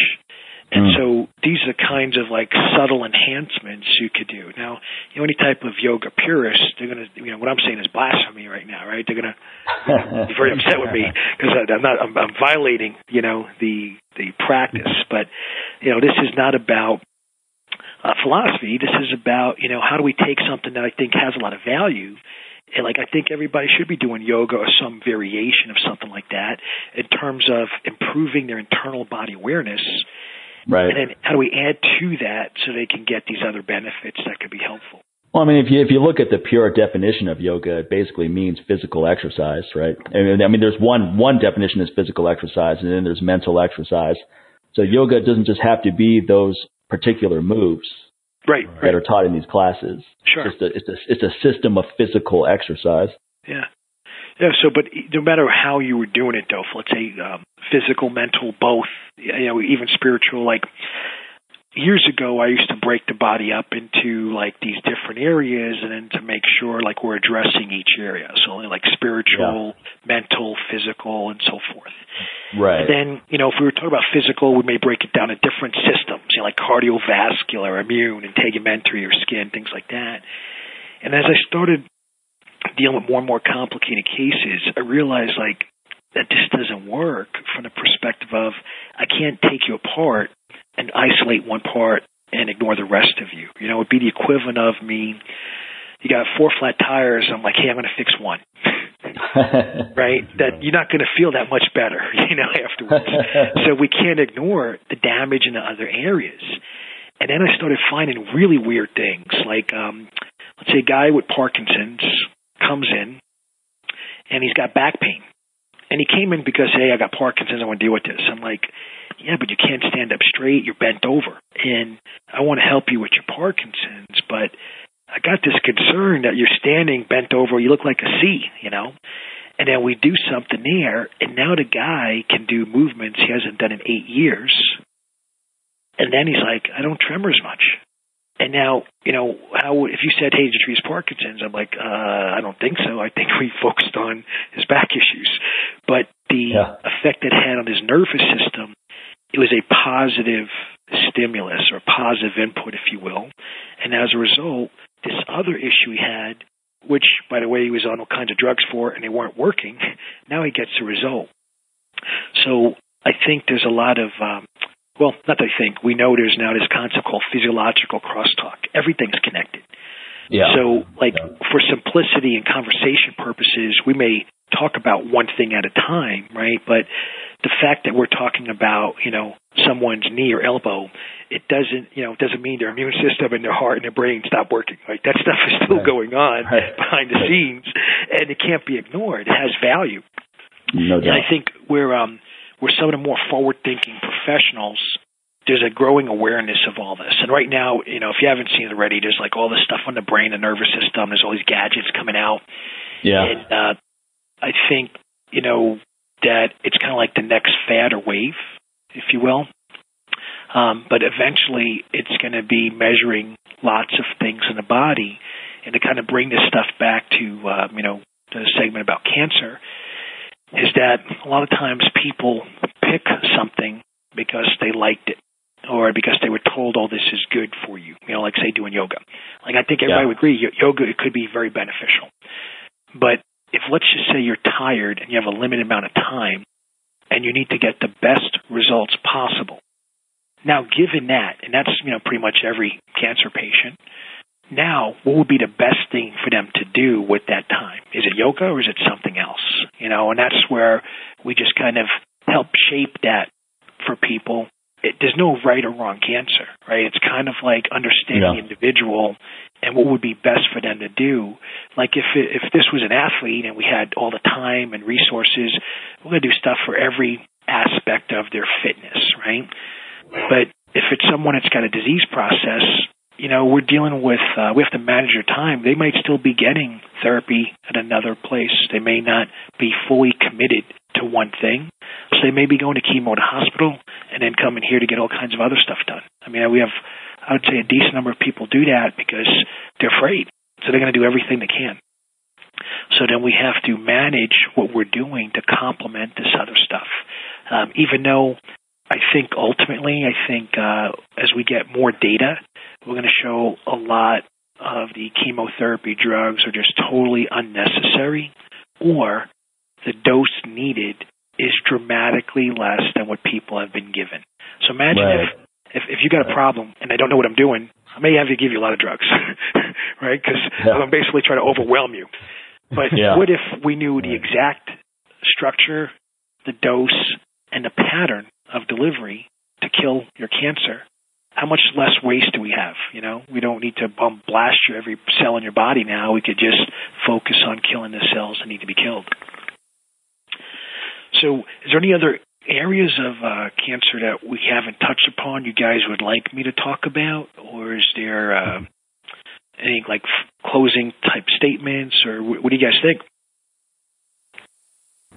And Mm. so these are the kinds of like subtle enhancements you could do. Now, you know, any type of yoga purist, they're gonna, you know, what I'm saying is blasphemy right now, right? They're gonna be very upset with me because I'm not, I'm, I'm violating, you know, the the practice. But you know, this is not about uh, philosophy. This is about, you know, how do we take something that I think has a lot of value. And like I think everybody should be doing yoga or some variation of something like that in terms of improving their internal body awareness Right. and then how do we add to that so they can get these other benefits that could be helpful? Well, I mean, if you if you look at the pure definition of yoga, it basically means physical exercise, right? I mean, I mean, there's one one definition is physical exercise, and then there's mental exercise. So yoga doesn't just have to be those particular moves, right? That right. are taught in these classes. Sure. It's, a, it's a it's a system of physical exercise. Yeah. Yeah. So, but no matter how you were doing it, though, let's say um, physical, mental, both, you know, even spiritual, like years ago I used to break the body up into like these different areas and then to make sure like we're addressing each area. So only like spiritual, yeah. mental, physical and so forth. Right. And then, you know, if we were talking about physical, we may break it down to different systems, you know, like cardiovascular, immune, integumentary or skin, things like that. And as I started dealing with more and more complicated cases, I realized like that just doesn't work from the perspective of I can't take you apart and isolate one part and ignore the rest of you. You know, it would be the equivalent of me. You got four flat tires. I'm like, hey, I'm going to fix one. right? That you're not going to feel that much better, you know, afterwards. so we can't ignore the damage in the other areas. And then I started finding really weird things, like um, let's say a guy with Parkinson's comes in and he's got back pain. And he came in because, hey, I got Parkinson's, I want to deal with this. I'm like, yeah, but you can't stand up straight, you're bent over. And I want to help you with your Parkinson's, but I got this concern that you're standing bent over, you look like a C, you know? And then we do something there, and now the guy can do movements he hasn't done in eight years. And then he's like, I don't tremor as much. And now, you know, how if you said, "Hey, did you treat his Parkinson's?" I'm like, uh, I don't think so. I think we focused on his back issues, but the Yeah. effect it had on his nervous system, it was a positive stimulus or positive input, if you will. And as a result, this other issue he had, which, by the way, he was on all kinds of drugs for, and they weren't working. Now he gets a result. So I think there's a lot of um, well, not that I think, we know there's now this concept called physiological crosstalk. Everything's connected. Yeah. So, like, Yeah. for simplicity and conversation purposes, we may talk about one thing at a time, right? But the fact that we're talking about, you know, someone's knee or elbow, it doesn't, you know, it doesn't mean their immune system and their heart and their brain stop working. Like that stuff is still Right. going on Right. behind the scenes, and it can't be ignored. It has value. no And doubt. I think we're um, we're some of the more forward-thinking professionals. There's a growing awareness of all this, and right now, you know, if you haven't seen it already, there's like all this stuff on the brain, the nervous system. There's all these gadgets coming out, yeah. and uh, I think you know that it's kind of like the next fad or wave, if you will. Um, but eventually, it's going to be measuring lots of things in the body, and to kind of bring this stuff back to uh, you know the segment about cancer is that a lot of times people pick something because they liked it or because they were told, oh, this is good for you. You know, like say doing yoga. Like I think everybody Yeah. would agree, yoga it could be very beneficial. But if let's just say you're tired and you have a limited amount of time and you need to get the best results possible. Now, given that, and that's you know pretty much every cancer patient, now what would be the best thing for them to do with that time? Is it yoga or is it something else? You know, and that's where we just kind of help shape that for people. It, there's no right or wrong answer, right? It's kind of like understanding Yeah. the individual and what would be best for them to do. Like if it, if this was an athlete and we had all the time and resources, we're going to do stuff for every aspect of their fitness, right? But if it's someone that's got a disease process, you know, we're dealing with, uh, we have to manage their time. They might still be getting therapy at another place. They may not be fully committed to one thing. So they may be going to chemo a hospital and then coming here to get all kinds of other stuff done. I mean, we have, I would say, a decent number of people do that because they're afraid. So they're going to do everything they can. So then we have to manage what we're doing to complement this other stuff. Um, even though I think ultimately, I think uh, as we get more data, we're going to show a lot of the chemotherapy drugs are just totally unnecessary, or the dose needed is dramatically less than what people have been given. So imagine Right. if, if if you got a problem and I don't know what I'm doing, I may have to give you a lot of drugs, right? Because Yeah. I'm basically trying to overwhelm you. But Yeah. what if we knew the exact structure, the dose, and the pattern of delivery to kill your cancer, how much less waste do we have? You know, we don't need to um, blast you every cell in your body now. We could just focus on killing the cells that need to be killed. So, is there any other areas of uh, cancer that we haven't touched upon you guys would like me to talk about, or is there uh, any like closing type statements, or what do you guys think?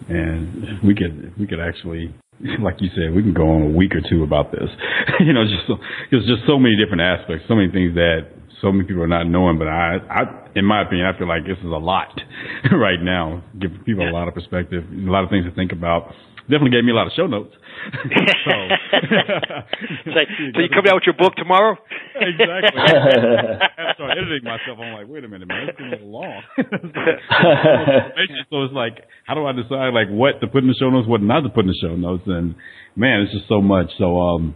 And we could we could actually, like you said, we can go on a week or two about this. you know, just so, there's just so many different aspects, so many things that so many people are not knowing. But I, I, in my opinion, I feel like this is a lot right now. Give people yeah. a lot of perspective, a lot of things to think about definitely gave me a lot of show notes. so, so, so you coming out with your book tomorrow? exactly. I started editing myself. I'm like, wait a minute, man, it's been a little long. so it's like, how do I decide like what to put in the show notes, what not to put in the show notes? And man, it's just so much. So, um,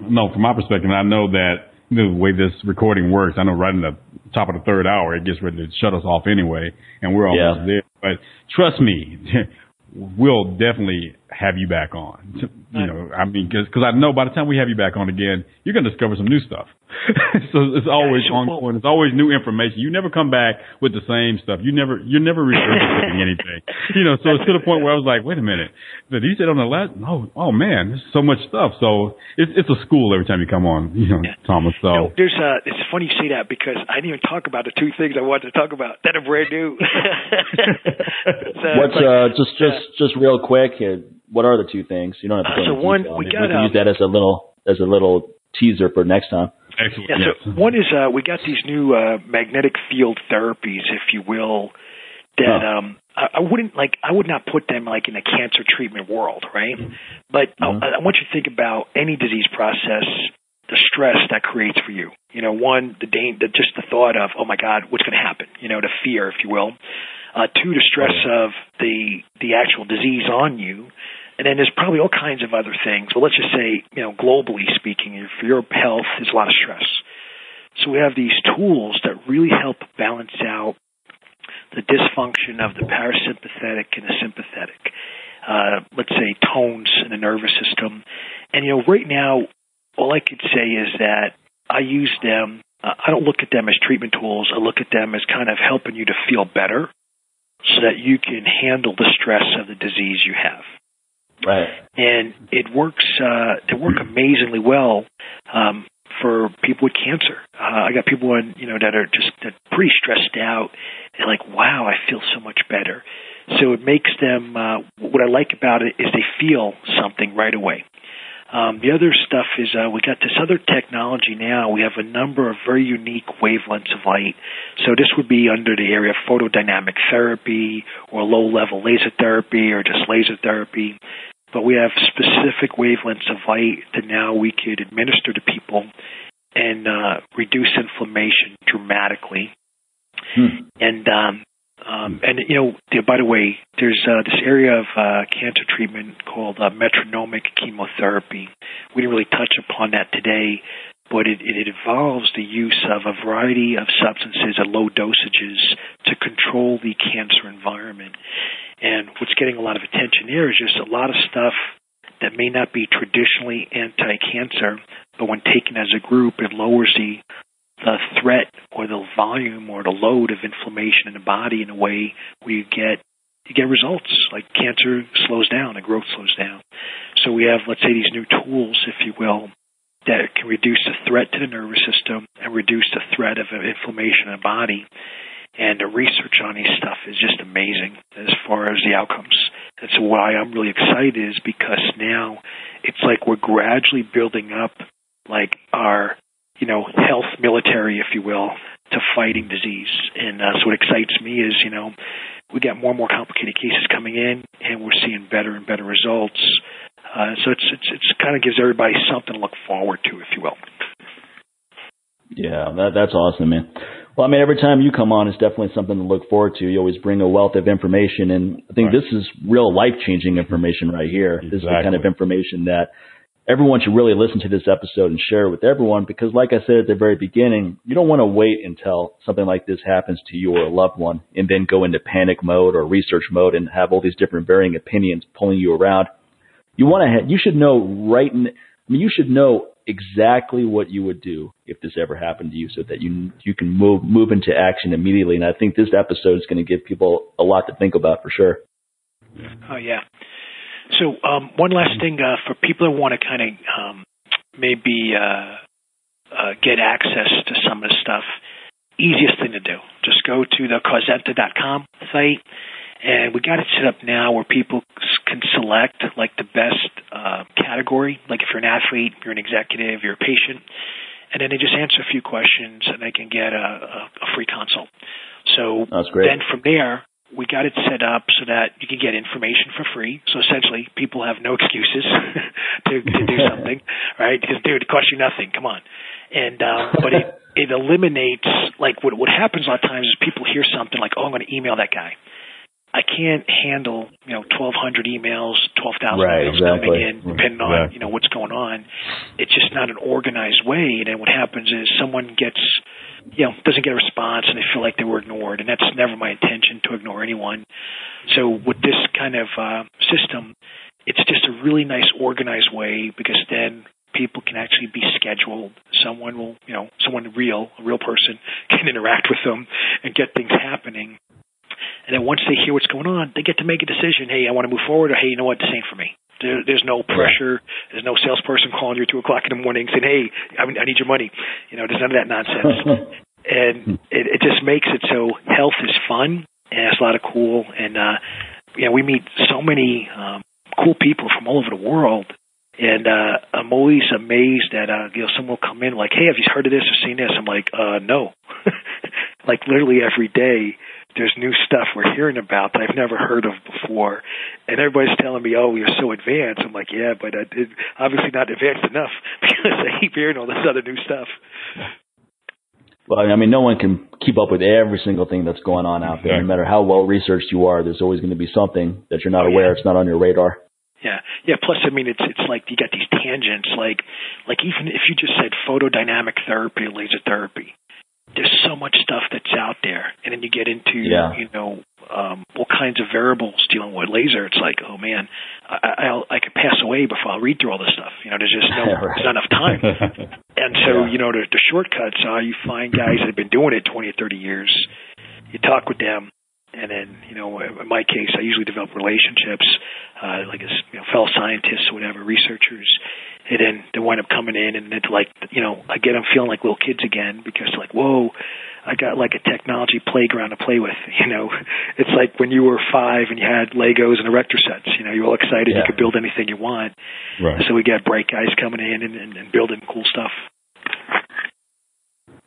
no, from my perspective, I know that the way this recording works, I know right in the top of the third hour, it gets ready to shut us off anyway, and we're almost yeah. there. But trust me, we'll definitely have you back on. You know, I mean, because I know by the time we have you back on again, you're going to discover some new stuff. so it's always yeah, ongoing. It's always new information. You never come back with the same stuff. You never, you're never regurgitating anything. You know, so it's to the point where I was like, wait a minute, did he said on the last? Oh, oh man, there's so much stuff. So it's it's a school every time you come on. You know, yeah. Thomas. So you know, there's uh, it's funny you say that because I didn't even talk about the two things I wanted to talk about that are brand new. so What's like, uh, just just uh, just real quick? Uh, what are the two things? You don't have to go uh, so one, detail. we, got, we can use that as a little as a little teaser for next time. Excellent. Yeah, so one is uh, we got these new uh, magnetic field therapies, if you will, that oh. um, I, I wouldn't like. I would not put them like in the cancer treatment world, right? But mm-hmm. I, I want you to think about any disease process, the stress that creates for you. You know, one, the, da- the just the thought of, oh my God, what's going to happen? You know, the fear, if you will. Uh, two, the stress of the the actual disease on you, and then there's probably all kinds of other things. But let's just say, you know, globally speaking, for your health, there's a lot of stress. So we have these tools that really help balance out the dysfunction of the parasympathetic and the sympathetic. Uh, let's say tones in the nervous system. And you know, right now, all I could say is that I use them. Uh, I don't look at them as treatment tools. I look at them as kind of helping you to feel better so that you can handle the stress of the disease you have. Right. And it works. Uh, they work amazingly well um, for people with cancer. Uh, I got people in, you know that are just that pretty stressed out and like, wow, I feel so much better. So it makes them. Uh, what I like about it is they feel something right away. Um, the other stuff is uh, we got this other technology now. We have a number of very unique wavelengths of light. So this would be under the area of photodynamic therapy or low level laser therapy or just laser therapy. But we have specific wavelengths of light that now we could administer to people and uh, reduce inflammation dramatically. Hmm. And um, um, and you know, by the way, there's uh, this area of uh, cancer treatment called uh, metronomic chemotherapy. We didn't really touch upon that today, but it, it involves the use of a variety of substances at low dosages to control the cancer environment. And what's getting a lot of attention there is just a lot of stuff that may not be traditionally anti-cancer, but when taken as a group, it lowers the the threat or the volume or the load of inflammation in the body in a way where you get you get results like cancer slows down and growth slows down. So we have let's say these new tools, if you will, that can reduce the threat to the nervous system and reduce the threat of inflammation in the body. And the research on these stuff is just amazing as far as the outcomes. That's why I'm really excited is because now it's like we're gradually building up like our you know, health military, if you will, to fighting disease. And uh, so what excites me is, you know, we got more and more complicated cases coming in, and we're seeing better and better results. Uh, so it's it's it's kind of gives everybody something to look forward to, if you will. Yeah, that, that's awesome, man. Well, I mean, every time you come on, it's definitely something to look forward to. You always bring a wealth of information, and I think right. this is real life changing information right here. Exactly. This is the kind of information that everyone should really listen to this episode and share it with everyone because like I said at the very beginning, you don't want to wait until something like this happens to you or a loved one and then go into panic mode or research mode and have all these different varying opinions pulling you around. You want to have, you should know right in, I mean, you should know exactly what you would do if this ever happened to you, so that you you can move move into action immediately. And I think this episode is going to give people a lot to think about for sure. Oh yeah. So um, one last thing uh, for people that want to kind of um, maybe uh, uh, get access to some of the stuff. Easiest thing to do, just go to the causenta.com site, and we got it set up now where people can select like the best uh, category. Like if you're an athlete, you're an executive, you're a patient, and then they just answer a few questions and they can get a, a, a free consult. So That's great. then from there, we got it set up so that you can get information for free. So essentially, people have no excuses to, to do something, right? Because dude, it costs you nothing. Come on. And um, but it it eliminates like what what happens a lot of times is people hear something like, oh, I'm going to email that guy. I can't handle you know 1,200 emails, 12,000 Right, emails exactly. coming in, depending on Exactly. you know what's going on. It's just not an organized way. And then what happens is someone gets you know doesn't get a response and they feel like they were ignored, and that's never my intention to ignore anyone. So with this kind of uh, system, it's just a really nice organized way because then people can actually be scheduled. Someone will, you know, someone real, a real person can interact with them and get things happening. And then once they hear what's going on, they get to make a decision. Hey, I want to move forward, or hey, you know what, this ain't for me. There, there's no pressure. There's no salesperson calling you at two o'clock in the morning saying, "Hey, I, I need your money." You know, there's none of that nonsense. and it, it just makes it so health is fun and it's a lot of cool. And uh, you know, we meet so many um, cool people from all over the world. And uh, I'm always amazed that uh, you know someone will come in like, "Hey, have you heard of this or seen this?" I'm like, "Uh, no." like literally every day, there's new stuff we're hearing about that I've never heard of before, and everybody's telling me, "Oh, you're so advanced." I'm like, "Yeah, but uh, it, obviously not advanced enough because I keep hearing all this other new stuff." Well, I mean, no one can keep up with every single thing that's going on out there. No matter how well researched you are, there's always going to be something that you're not Oh, aware. yeah. It's not on your radar. Yeah, yeah. Plus, I mean, it's it's like you got these tangents. Like, like even if you just said photodynamic therapy, laser therapy, there's so much stuff that's out there, and then you get into Yeah. you know um, all kinds of variables dealing with laser. It's like, oh man, I, I'll I could pass away before I read through all this stuff. You know, there's just no Right. there's not enough time. And so, Yeah. you know, the, the shortcuts are you find guys that have been doing it 20 or 30 years, you talk with them, and then, you know, in my case, I usually develop relationships, uh, like as you know, fellow scientists or whatever, researchers, and then they wind up coming in, and it's like, you know, I get them feeling like little kids again because they're like, whoa, I got like a technology playground to play with. You know, it's like when you were five and you had Legos and erector sets. You know, you're all excited you could build anything you want. right. So we got bright guys coming in and, and, and building cool stuff.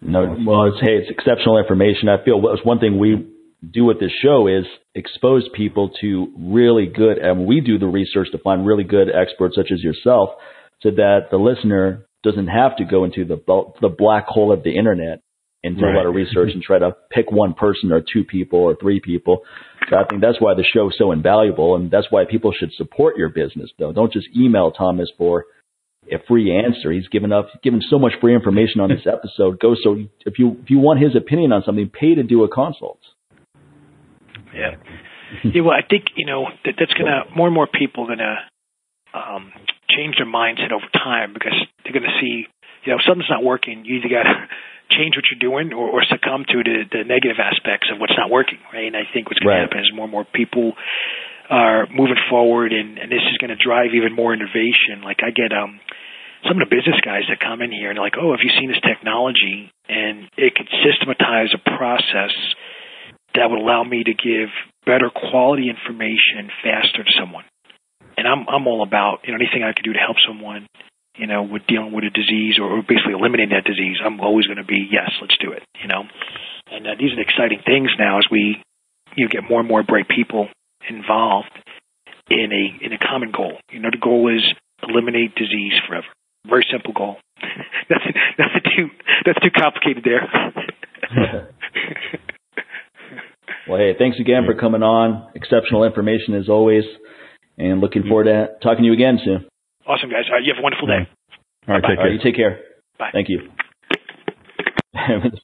No, well, it's hey, it's exceptional information. I feel what's one thing we do with this show is expose people to really good, and we do the research to find really good experts such as yourself, so that the listener doesn't have to go into the the black hole of the internet and do a lot of research and try to pick one person or two people or three people. So I think that's why the show is so invaluable, and that's why people should support your business. Though, don't just email Thomas for a free answer. He's given up, given so much free information on this episode. Go so if you if you want his opinion on something, pay to do a consult. Yeah. yeah. Well, I think you know that that's gonna more and more people gonna um, change their mindset over time because they're gonna see you know if something's not working, you either gotta change what you're doing or, or succumb to the, the negative aspects of what's not working, right? And I think what's gonna Right. happen is more and more people are moving forward, and, and this is gonna drive even more innovation. Like I get um some of the business guys that come in here and they're like, "Oh, have you seen this technology?" And it could systematize a process that would allow me to give better quality information faster to someone. And I'm I'm all about you know anything I could do to help someone, you know, with dealing with a disease or, basically eliminating that disease. I'm always going to be yes, let's do it. You know, and uh, these are the exciting things now as we you know, get more and more bright people involved in a in a common goal. You know, the goal is eliminate disease forever. Very simple goal. that's nothing too that's too complicated there. Well, hey, thanks again for coming on. Exceptional information as always, and looking forward to talking to you again soon. awesome, guys. All right, you have a wonderful day. All right, take All right, care. you take care. Bye. Thank you.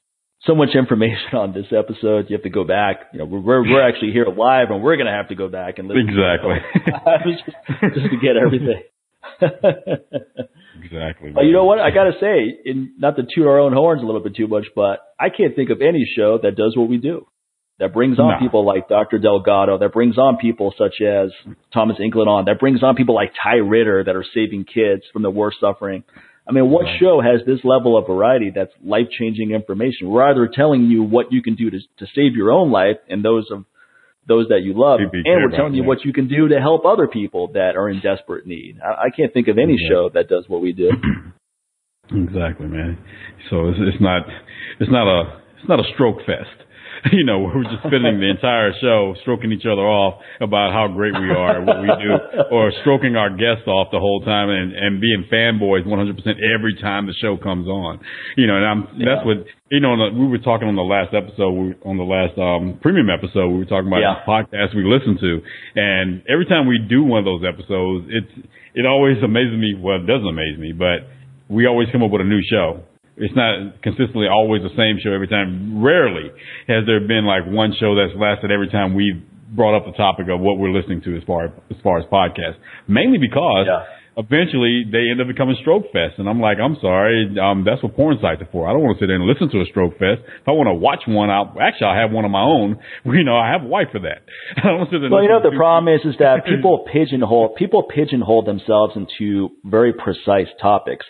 so much information on this episode. You have to go back. You know, we're we're, actually here live, and we're going to have to go back and listen. Exactly. just, just to get everything. exactly. But you know what? I got to say, in, not to toot our own horns a little bit too much, but I can't think of any show that does what we do. That brings on No. people like Dr. Delgado, that brings on people such as Thomas Inkland on, that brings on people like Ty Ritter that are saving kids from the worst suffering. I mean, what show has this level of variety that's life changing information? We're either telling you what you can do to, to save your own life and those of those that you love, and we're telling you what you can do to help other people that are in desperate need. I, I can't think of any Yeah. show that does what we do. Exactly, man. So it's, it's not it's not a it's not a stroke fest. You know, we're just spending the entire show stroking each other off about how great we are, and what we do, or stroking our guests off the whole time and, and being fanboys 100% every time the show comes on. You know, and I'm, that's what, you know, we were talking on the last episode, on the last, um, premium episode, we were talking about Yeah. the podcast we listen to. And every time we do one of those episodes, it's, it always amazes me. Well, it doesn't amaze me, but we always come up with a new show. It's not consistently always the same show every time. Rarely has there been like one show that's lasted every time we've brought up the topic of what we're listening to as far as far as podcasts. Mainly because Yeah. eventually they end up becoming stroke fest, and I'm like, I'm sorry, um, that's what porn sites are for. I don't want to sit there and listen to a stroke fest. If I want to watch one, I'll actually I'll have one of my own. You know, I have a wife for that. I don't sit there Well, you know the problem is is that people pigeonhole people pigeonhole themselves into very precise topics.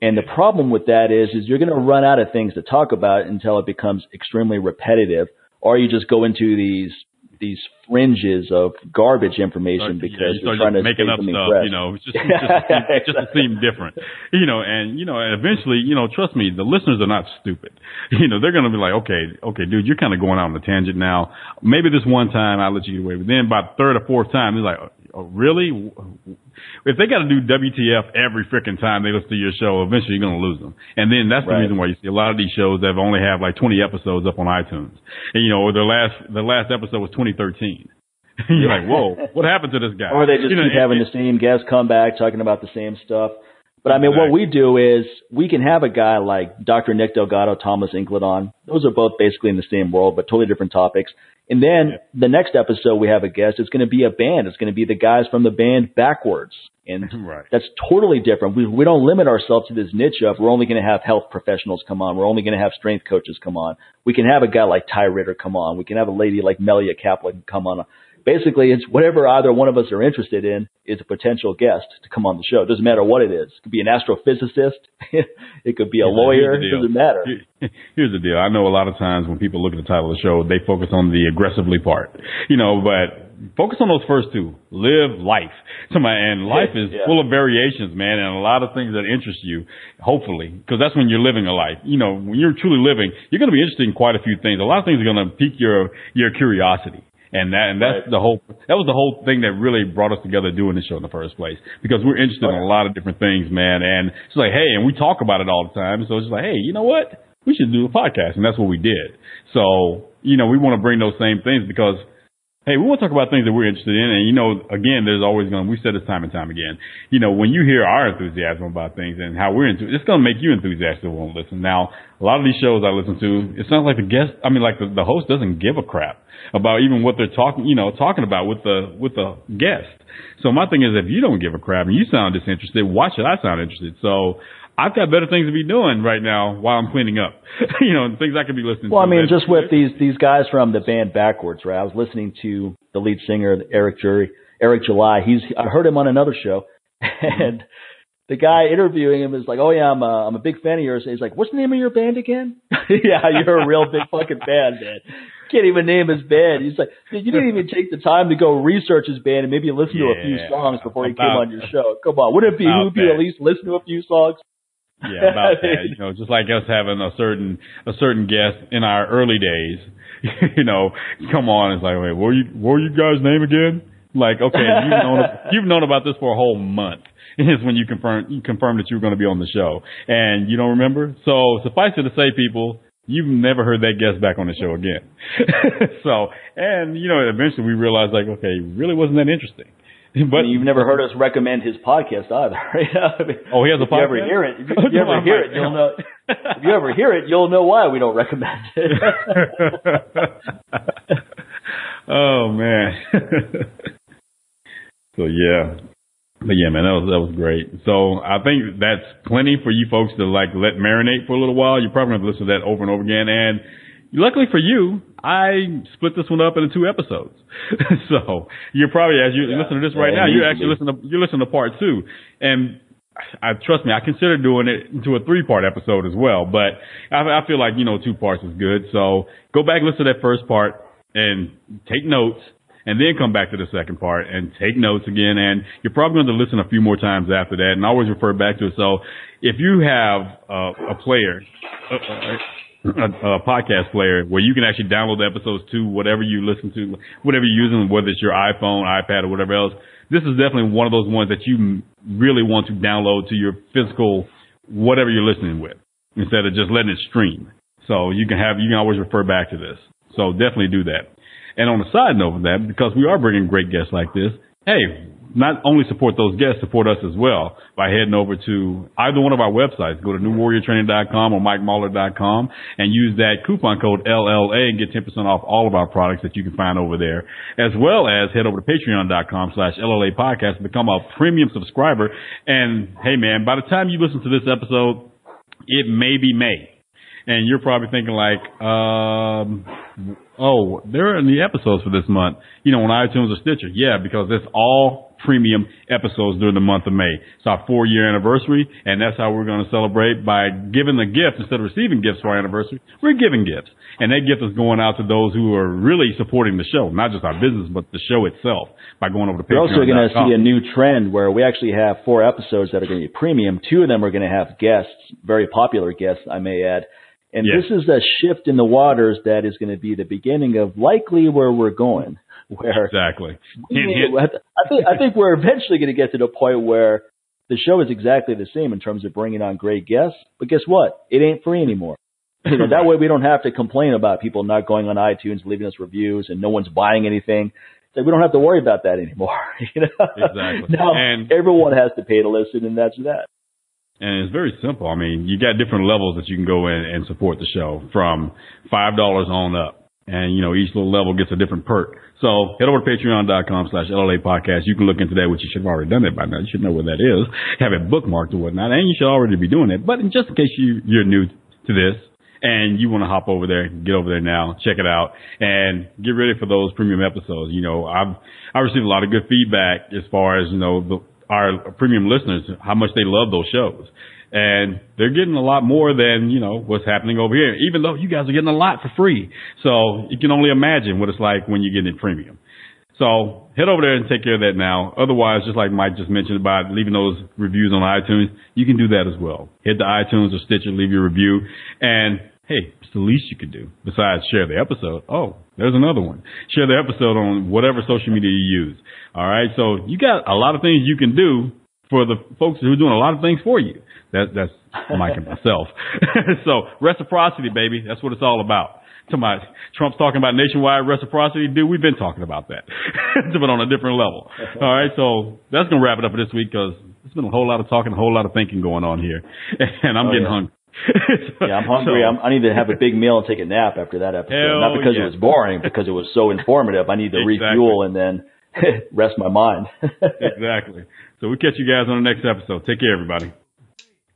And the problem with that is is you're going to run out of things to talk about until it becomes extremely repetitive or you just go into these these fringes of garbage information Start- because yeah, you you're start trying to making stay up stuff, fresh. you know, just just, to seem, just to seem different, you know, and you know, and eventually, you know, trust me, the listeners are not stupid. You know, they're going to be like, okay, okay, dude, you're kind of going out on a tangent now. Maybe this one time I let you get away, but then by the third or fourth time, they're like, really? If they got to do WTF every freaking time they listen to your show, eventually you're going to lose them. And then that's the Right. reason why you see a lot of these shows that only have like 20 episodes up on iTunes. And you know, or their last their last episode was 2013. You're like, whoa, what happened to this guy? Or they just You know, keep having the same guest come back talking about the same stuff. But I mean, what we do is we can have a guy like Dr. Nick Delgado, Thomas Inklet on. Those are both basically in the same world, but totally different topics. And then the next episode we have a guest. It's going to be a band. It's going to be the guys from the band Backwordz. And Right. that's totally different. We, we don't limit ourselves to this niche of we're only going to have health professionals come on. We're only going to have strength coaches come on. We can have a guy like Ty Ritter come on. We can have a lady like Melia Kaplan come on. Basically, it's whatever either one of us are interested in is a potential guest to come on the show. It doesn't matter what it is. It could be an astrophysicist. it could be a the- lawyer. It doesn't matter. Here's the deal. I know a lot of times when people look at the title of the show, they focus on the aggressively part, you know, but focus on those first two. Live life. Somebody, and life is Yeah. full of variations, man, and a lot of things that interest you, hopefully, because that's when you're living a life. You know, when you're truly living, you're going to be interested in quite a few things. A lot of things are going to pique your, your curiosity. And that, and that's Right. the whole, that was the whole thing that really brought us together doing this show in the first place. Because we're interested in a lot of different things, man. And it's like, hey, and we talk about it all the time. So it's just like, hey, you know what? We should do a podcast. And that's what we did. So, you know, we want to bring those same things because Hey, we want to talk about things that we're interested in, and you know, again, there's always going. to We said this time and time again. You know, when you hear our enthusiasm about things and how we're into, it, it's going to make you enthusiastic want to listen. Now, a lot of these shows I listen to, it sounds like the guest. I mean, like the, the host doesn't give a crap about even what they're talking. You know, talking about with the with the guest. So my thing is, if you don't give a crap and you sound disinterested, why should I sound interested? So. I've got better things to be doing right now while I'm cleaning up. you know, things I could be listening Well, to. Well, I mean, just with these these guys from the band Backwordz, right? I was listening to the lead singer Eric Jury, Eric July. He's I heard him on another show, and the guy interviewing him is like, "Oh yeah, I'm a, I'm a big fan of yours." He's like, "What's the name of your band again?" yeah, you're a real big fucking fan, man. Can't even name his band. He's like, "Dude, you didn't even take the time to go research his band and maybe listen to a few songs before he came on your show. Come on, wouldn't it you to that. at least listen to a few songs? Yeah, about that. You know, just like us having a certain a certain guest in our early days. You know, come on, it's like, wait, what were you what were you guys' name again? Like, okay, you've known you've known about this for a whole month. Is when you confirm you confirmed that you were going to be on the show, and you don't remember. So suffice it to say, people, you've never heard that guest back on the show again. so, and you know, eventually we realized, like, okay, really wasn't that interesting. But I mean, you've never heard us recommend his podcast either. Right? I mean, Oh, he has a if you ever podcast? hear it, if you, if you ever hear it, you'll know. If you ever hear it, you'll know why we don't recommend it. oh man. so yeah. But yeah, man, that was that was great. So I think that's plenty for you folks to like let marinate for a little while. You're probably gonna listen to that over and over again. And luckily for you, I split this one up into two episodes. so you're probably as you yeah. listen to this right yeah, now, you're actually listening to you're listening to part two. And I trust me, I consider doing it into a three part episode as well. But I, I feel like you know two parts is good. So go back listen to that first part and take notes and then come back to the second part and take notes again. And you're probably going to listen a few more times after that and always refer back to it. So if you have uh, a player, a, a, a, podcast player where you can actually download the episodes to whatever you listen to, whatever you're using, whether it's your iPhone, iPad, or whatever else, this is definitely one of those ones that you really want to download to your physical, whatever you're listening with, instead of just letting it stream. So you can have, you can always refer back to this. So definitely do that. And on a side note of that, because we are bringing great guests like this, hey, not only support those guests, support us as well by heading over to either one of our websites. Go to newwarriortraining.com or mikemahler.com and use that coupon code LLA and get 10% off all of our products that you can find over there. As well as head over to patreon.com slash LLA podcast and become a premium subscriber. And hey man, by the time you listen to this episode, it may be May. And you're probably thinking like, um, oh, there are the episodes for this month, you know, on iTunes or Stitcher. Yeah, because it's all premium episodes during the month of May. It's our four year anniversary, and that's how we're going to celebrate by giving the gift instead of receiving gifts for our anniversary. We're giving gifts. And that gift is going out to those who are really supporting the show, not just our business, but the show itself by going over to Patreon. We're also going to see a new trend where we actually have four episodes that are going to be premium. Two of them are going to have guests, very popular guests, I may add. And yes. this is a shift in the waters that is going to be the beginning of likely where we're going. Where exactly? I think I think we're eventually going to get to the point where the show is exactly the same in terms of bringing on great guests. But guess what? It ain't free anymore. You know, that way we don't have to complain about people not going on iTunes, leaving us reviews, and no one's buying anything. So we don't have to worry about that anymore. You know? Exactly. now and everyone has to pay to listen, and that's that. And it's very simple. I mean, you got different levels that you can go in and support the show from $5 on up. And, you know, each little level gets a different perk. So head over to patreon.com slash LLA podcast. You can look into that, which you should have already done it by now. You should know where that is. Have it bookmarked or whatnot. And you should already be doing it. But in just in case you, you're new to this and you want to hop over there, get over there now, check it out and get ready for those premium episodes. You know, I've, I received a lot of good feedback as far as, you know, the, our premium listeners how much they love those shows. And they're getting a lot more than, you know, what's happening over here, even though you guys are getting a lot for free. So you can only imagine what it's like when you're getting it premium. So head over there and take care of that now. Otherwise, just like Mike just mentioned about leaving those reviews on iTunes, you can do that as well. Head to iTunes or Stitcher, leave your review. And hey, it's the least you could do besides share the episode. Oh, there's another one. Share the episode on whatever social media you use. All right. So you got a lot of things you can do for the folks who are doing a lot of things for you. That, that's Mike and myself. so reciprocity, baby. That's what it's all about. To my Trump's talking about nationwide reciprocity, dude. We've been talking about that, but on a different level. All right, so that's gonna wrap it up for this week because there's been a whole lot of talking, a whole lot of thinking going on here, and I'm oh, getting yeah. hungry. yeah, I'm hungry. So, I'm, i need to have a big meal and take a nap after that episode. Not because it was boring, because it was so informative. I need to exactly. refuel and then rest my mind. exactly. So we'll catch you guys on the next episode. Take care, everybody.